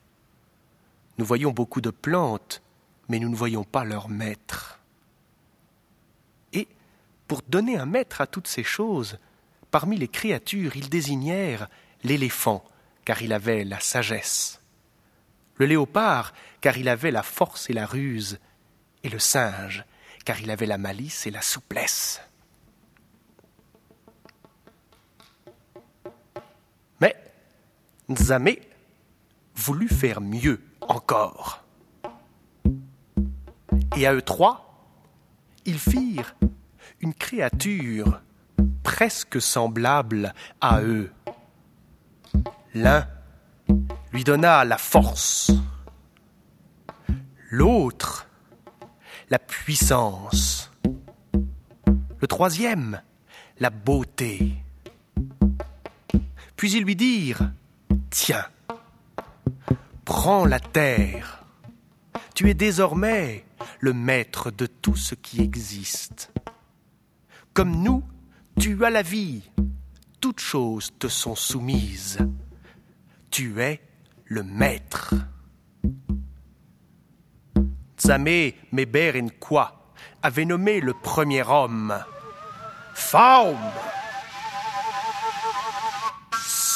Nous voyons beaucoup de plantes, mais nous ne voyons pas leur maître. Et, pour donner un maître à toutes ces choses, parmi les créatures, ils désignèrent l'éléphant, car il avait la sagesse, le léopard, car il avait la force et la ruse, et le singe, car il avait la malice et la souplesse. Nzamé voulut faire mieux encore. Et à eux trois, ils firent une créature presque semblable à eux. L'un lui donna la force, l'autre la puissance, le troisième la beauté. Puis ils lui dirent, Tiens, prends la terre, tu es désormais le maître de tout ce qui existe. Comme nous, tu as la vie, toutes choses te sont soumises. Tu es le maître. Tzamé Meber Nkwa avait nommé le premier homme Faum.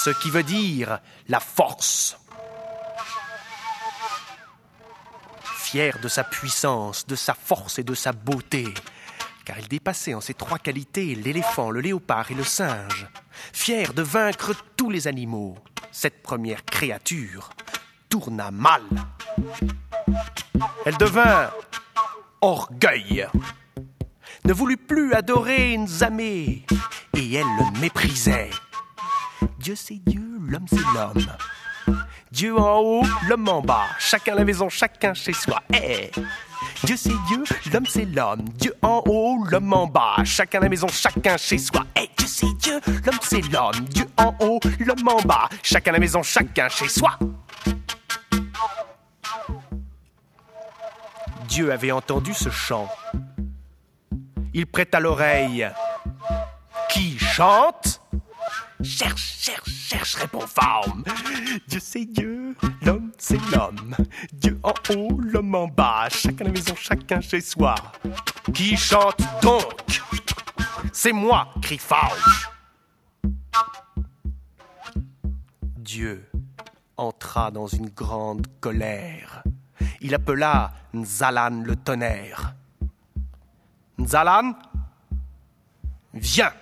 Ce qui veut dire la force. Fier de sa puissance, de sa force et de sa beauté, car il dépassait en ces trois qualités l'éléphant, le léopard et le singe. Fier de vaincre tous les animaux, cette première créature tourna mal. Elle devint orgueil, ne voulut plus adorer Nzamé, et elle le méprisait. Dieu c'est Dieu, l'homme c'est l'homme. Dieu en haut, l'homme en bas, chacun à la maison, chacun chez soi. Dieu c'est Dieu, l'homme c'est l'homme. Dieu en haut, l'homme en bas, chacun à la maison, chacun chez soi. Dieu c'est Dieu, l'homme c'est l'homme. Dieu en haut, l'homme en bas, chacun à la maison, chacun chez soi. Dieu avait entendu ce chant. Il prêta l'oreille. Qui chante? Cherche, cherche, cherche, répond Faume. Dieu c'est Dieu, l'homme c'est l'homme. Dieu en haut, l'homme en bas, chacun à la maison, chacun chez soi. Qui chante donc? C'est moi, crie Faume. Dieu entra dans une grande colère. Il appela Nzalan le tonnerre. Nzalan, viens.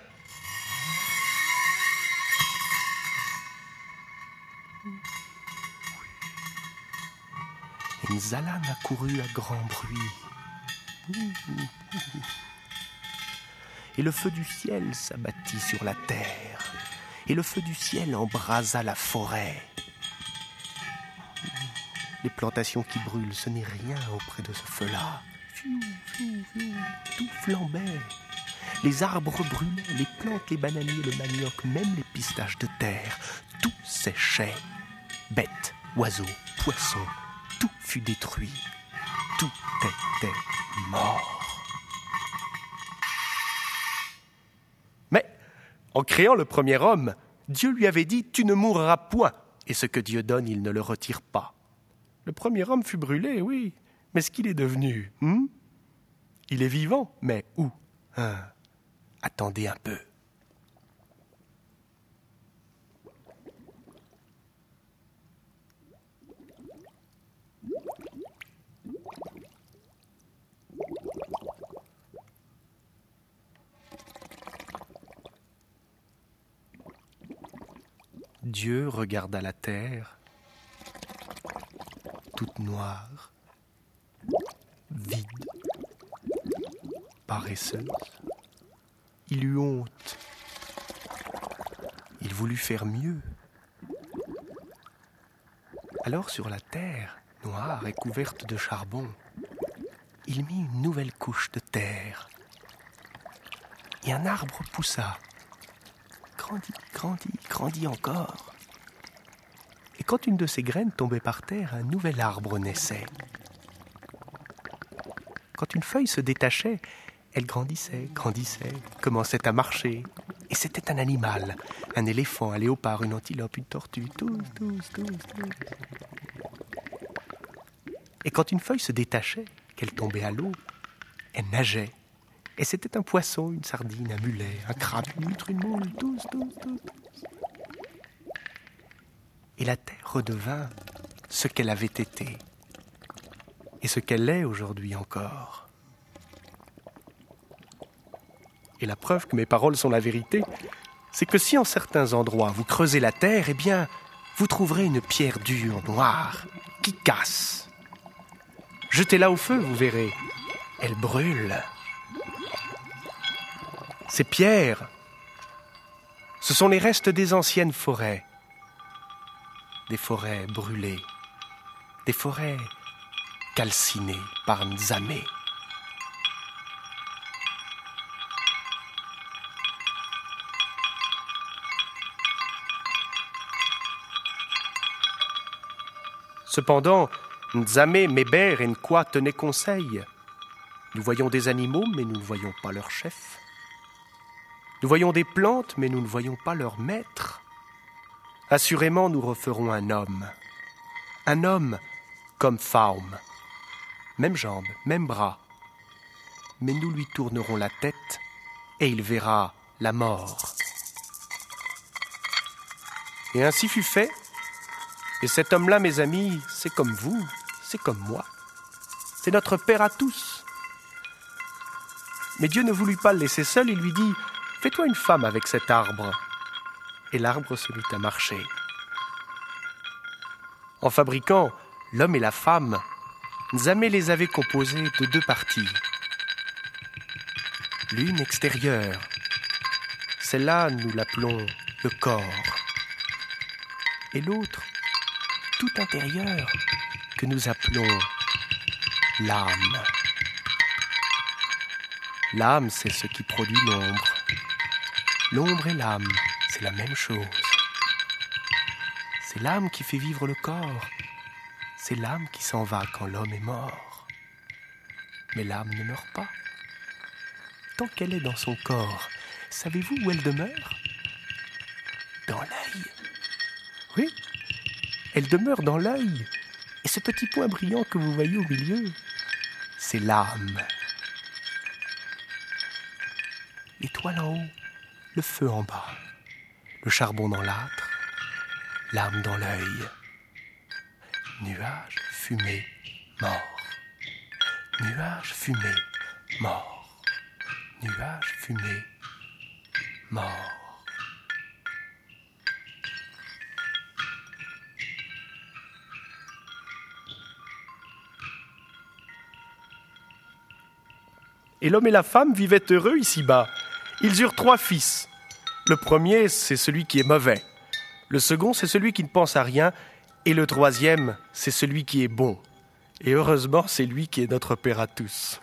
Et Nzalan accourut à grand bruit. Et le feu du ciel s'abattit sur la terre, et le feu du ciel embrasa la forêt. Les plantations qui brûlent, ce n'est rien auprès de ce feu-là. Tout flambait. Les arbres brûlaient, les plantes, les bananiers, le manioc, même les pistaches de terre. Tout séchait. Bêtes, oiseaux, poissons, tout fut détruit. Tout était mort. Mais, en créant le premier homme, Dieu lui avait dit Tu ne mourras point, et ce que Dieu donne, il ne le retire pas. Le premier homme fut brûlé, oui, mais ce qu'il est devenu hmm? Il est vivant, mais où? Hein? Attendez un peu. Dieu regarda la terre, toute noire, vide, paresseuse. Il eut honte. Il voulut faire mieux. Alors sur la terre, noire et couverte de charbon, il mit une nouvelle couche de terre. Et un arbre poussa. Grandit, grandit, grandit encore. Et quand une de ses graines tombait par terre, un nouvel arbre naissait. Quand une feuille se détachait, elle grandissait, grandissait, commençait à marcher. Et c'était un animal, un éléphant, un léopard, une antilope, une tortue, tous, tous, tous, tous. Et quand une feuille se détachait, qu'elle tombait à l'eau, elle nageait. Et c'était un poisson, une sardine, un mulet, un crabe, une huître, une moule, tous, tous, tous. Et la terre redevint ce qu'elle avait été et ce qu'elle est aujourd'hui encore. Et la preuve que mes paroles sont la vérité, c'est que si en certains endroits vous creusez la terre, eh bien, vous trouverez une pierre dure, noire, qui casse. Jetez-la au feu, vous verrez. Elle brûle. Ces pierres, ce sont les restes des anciennes forêts. Des forêts brûlées, des forêts calcinées par Nzamé. Cependant, Nzamé, Méber et Nkwa tenaient conseil. Nous voyons des animaux, mais nous ne voyons pas leur chef. Nous voyons des plantes, mais nous ne voyons pas leur maître. Assurément, nous referons un homme. Un homme comme Faum. Même jambes, même bras. Mais nous lui tournerons la tête et il verra la mort. Et ainsi fut fait. Et cet homme-là, mes amis, c'est comme vous, c'est comme moi. C'est notre Père à tous. Mais Dieu ne voulut pas le laisser seul, il lui dit, Fais-toi une femme avec cet arbre. Et l'arbre se mit à marcher. En fabriquant l'homme et la femme, Nzamé les avait composés de deux parties. L'une extérieure, celle-là nous l'appelons le corps, et l'autre tout intérieur que nous appelons l'âme. L'âme, c'est ce qui produit l'ombre. L'ombre et l'âme, c'est la même chose. C'est l'âme qui fait vivre le corps. C'est l'âme qui s'en va quand l'homme est mort. Mais l'âme ne meurt pas. Tant qu'elle est dans son corps, savez-vous où elle demeure? Dans l'œil. Oui, elle demeure dans l'œil. Et ce petit point brillant que vous voyez au milieu, c'est l'âme. L'étoile en haut, le feu en bas, le charbon dans l'âtre, l'âme dans l'œil. Nuage, fumée, mort. Nuage, fumée, mort. Nuage, fumée, mort. Et l'homme et la femme vivaient heureux ici-bas. Ils eurent trois fils. Le premier, c'est celui qui est mauvais. Le second, c'est celui qui ne pense à rien. Et le troisième, c'est celui qui est bon. Et heureusement, c'est lui qui est notre Père à tous.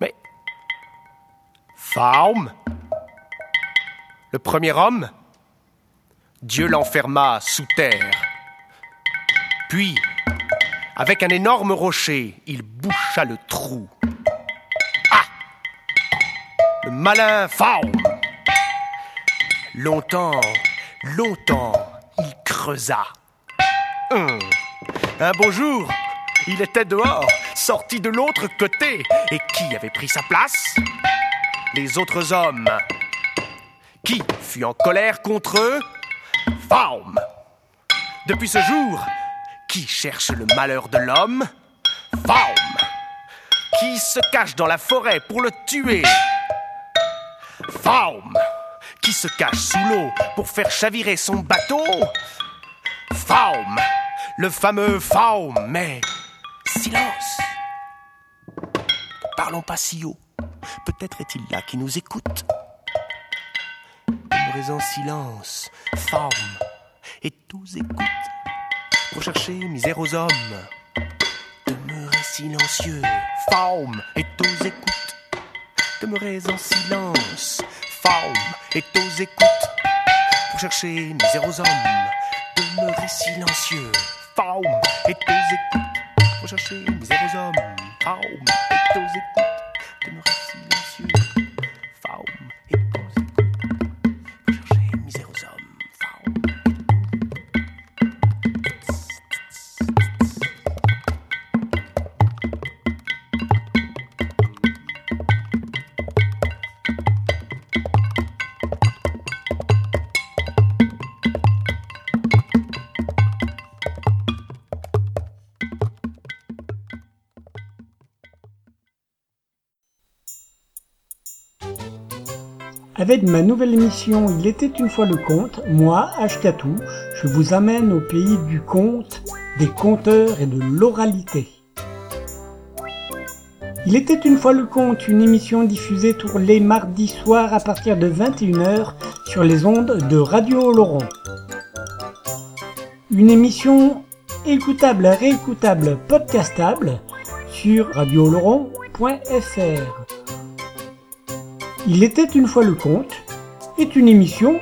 Mais, femme, le premier homme, Dieu l'enferma sous terre. Puis, avec un énorme rocher, il boucha le trou. Ah Le malin faune Longtemps, longtemps, il creusa. Hum. Un beau jour, il était dehors, sorti de l'autre côté. Et qui avait pris sa place? Les autres hommes. Qui fut en colère contre eux? Faum Depuis ce jour, qui cherche le malheur de l'homme? Faum. Qui se cache dans la forêt pour le tuer? Faum. Qui se cache sous l'eau pour faire chavirer son bateau? Faum. Le fameux Faum. Mais silence. Parlons pas si haut. Peut-être est-il là qui nous écoute. Demeurez en silence, et tous écoutent pour chercher misère aux hommes. Demeurez silencieux, Faum, et tous écoute. Demeurez en silence, Faum, et tous écoute. Pour chercher misère aux hommes. Demeurez silencieux, Faum, et tous écoute. Pour chercher misère aux hommes. Et tous écoute. Avec ma nouvelle émission Il était une fois le conte, moi, Ashkatou, je vous amène au pays du conte, des conteurs et de l'oralité. Il était une fois le conte, une émission diffusée tous les mardis soirs à partir de 21h sur les ondes de Radio Laurent. Une émission écoutable, réécoutable, podcastable sur radioloron.fr. Il était une fois le conte est une émission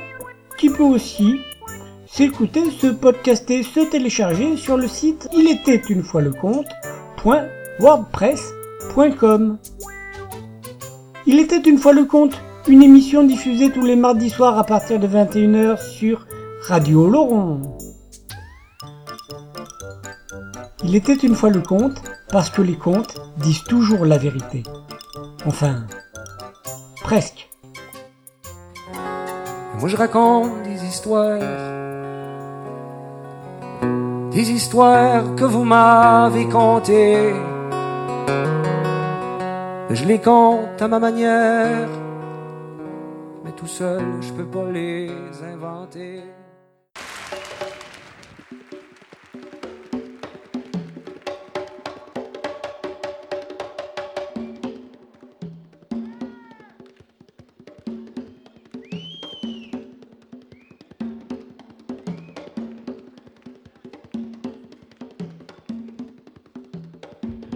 qui peut aussi s'écouter, se podcaster, se télécharger sur le site il était une fois le conte.wordpress.com. Il était une fois le conte, une émission diffusée tous les mardis soirs à partir de 21h sur Radio Laurent. Il était une fois le conte parce que les contes disent toujours la vérité. Enfin, Presque. Moi je raconte des histoires, des histoires que vous m'avez contées. Je les compte à ma manière, mais tout seul je peux pas les inventer.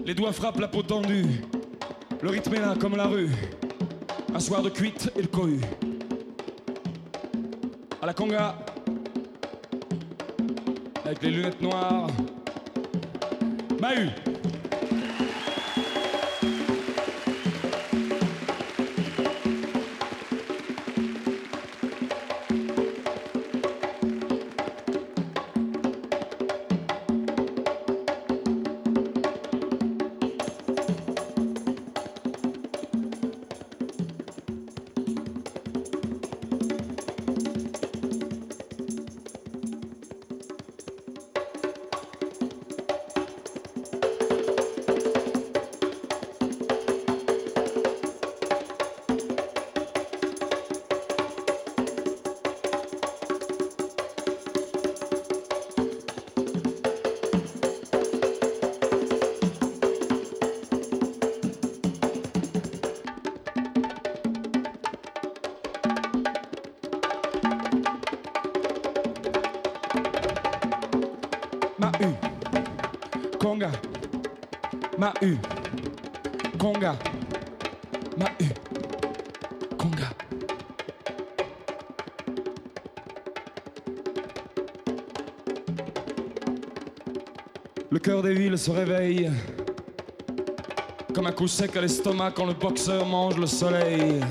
Les doigts frappent la peau tendue. Le rythme est là comme la rue. Un soir de cuite et le cohue. À la conga. Avec les lunettes noires. Mahu. Conga. Mahu. Conga. Mahu. Conga. Le cœur des villes se réveille comme un coup sec à l'estomac quand le boxeur mange le soleil.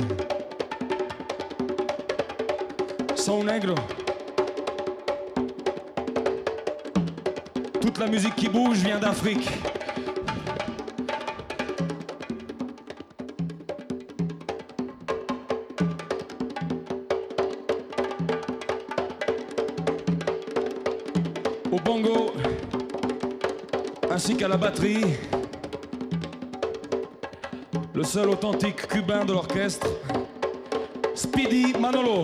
Son negro. La musique qui bouge vient d'Afrique. Au bongo, ainsi qu'à la batterie, le seul authentique cubain de l'orchestre, Speedy Manolo.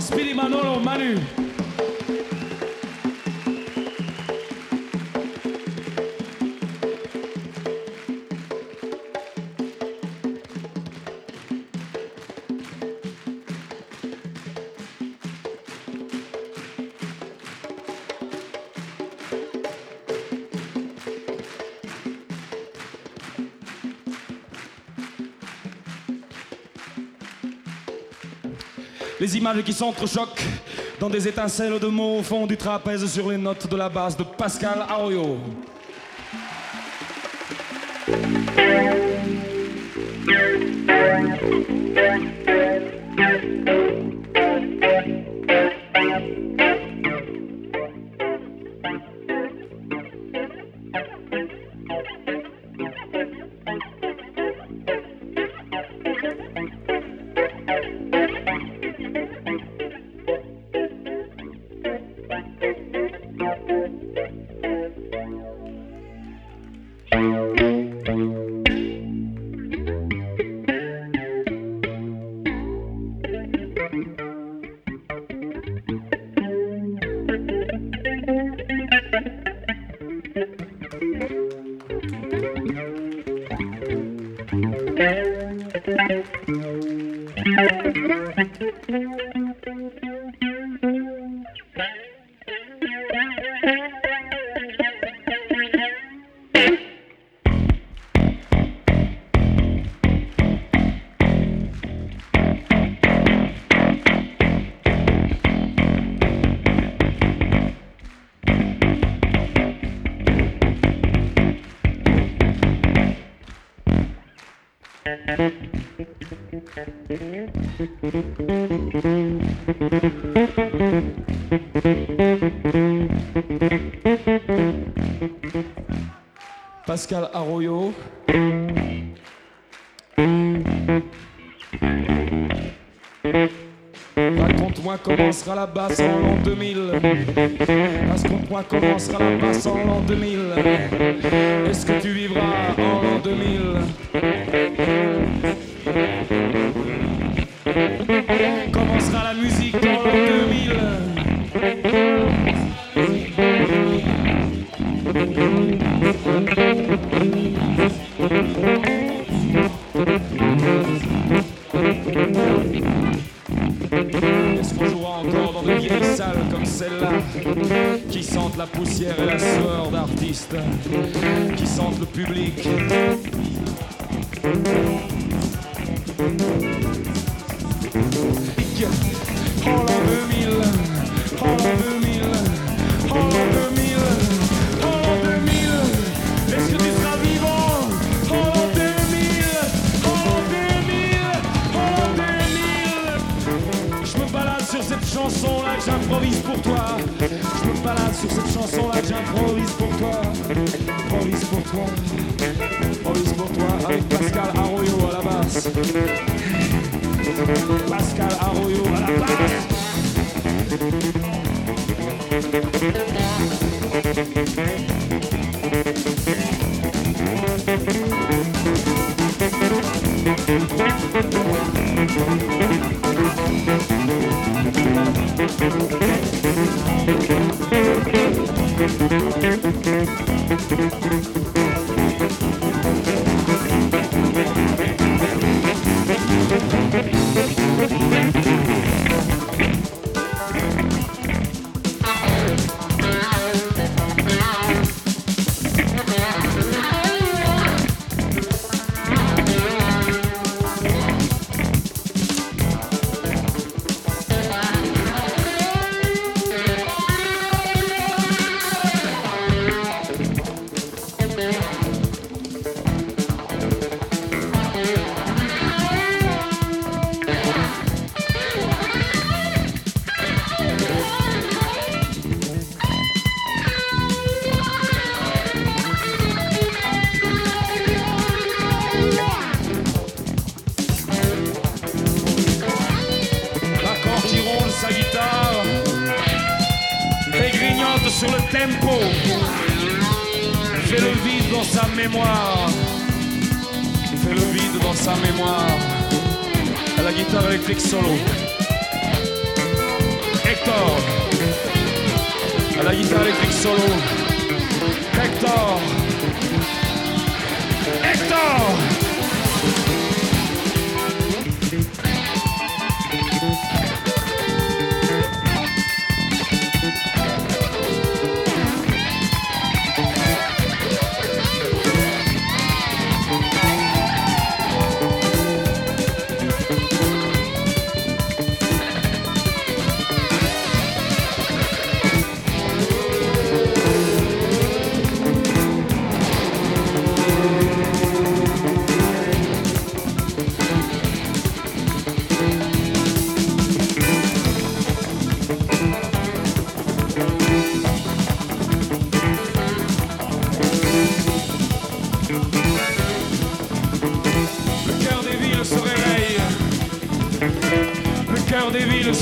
Danse, danse, danse. Speedy Manolo, Manu. Images qui s'entrechoquent dans des étincelles de mots au fond du trapèze sur les notes de la basse de Pascal Arroyo. Pascal Arroyo. Raconte-moi comment sera la basse en l'an 2000. Raconte-moi comment sera la basse en l'an 2000. Est-ce que tu vivras en l'an 2000 Thank you.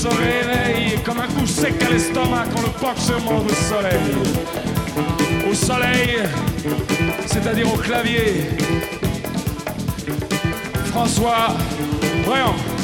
Réveille comme un coup sec à l'estomac quand le poc se au soleil. Au soleil, c'est-à-dire au clavier. François, voyons.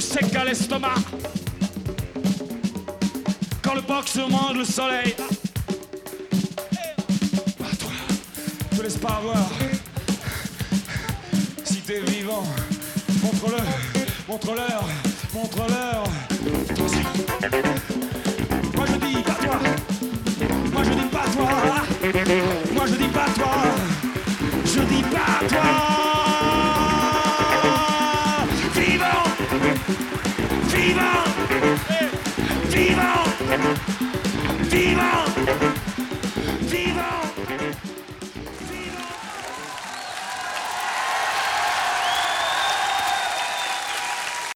Sec à l'estomac. Quand le box mange le soleil.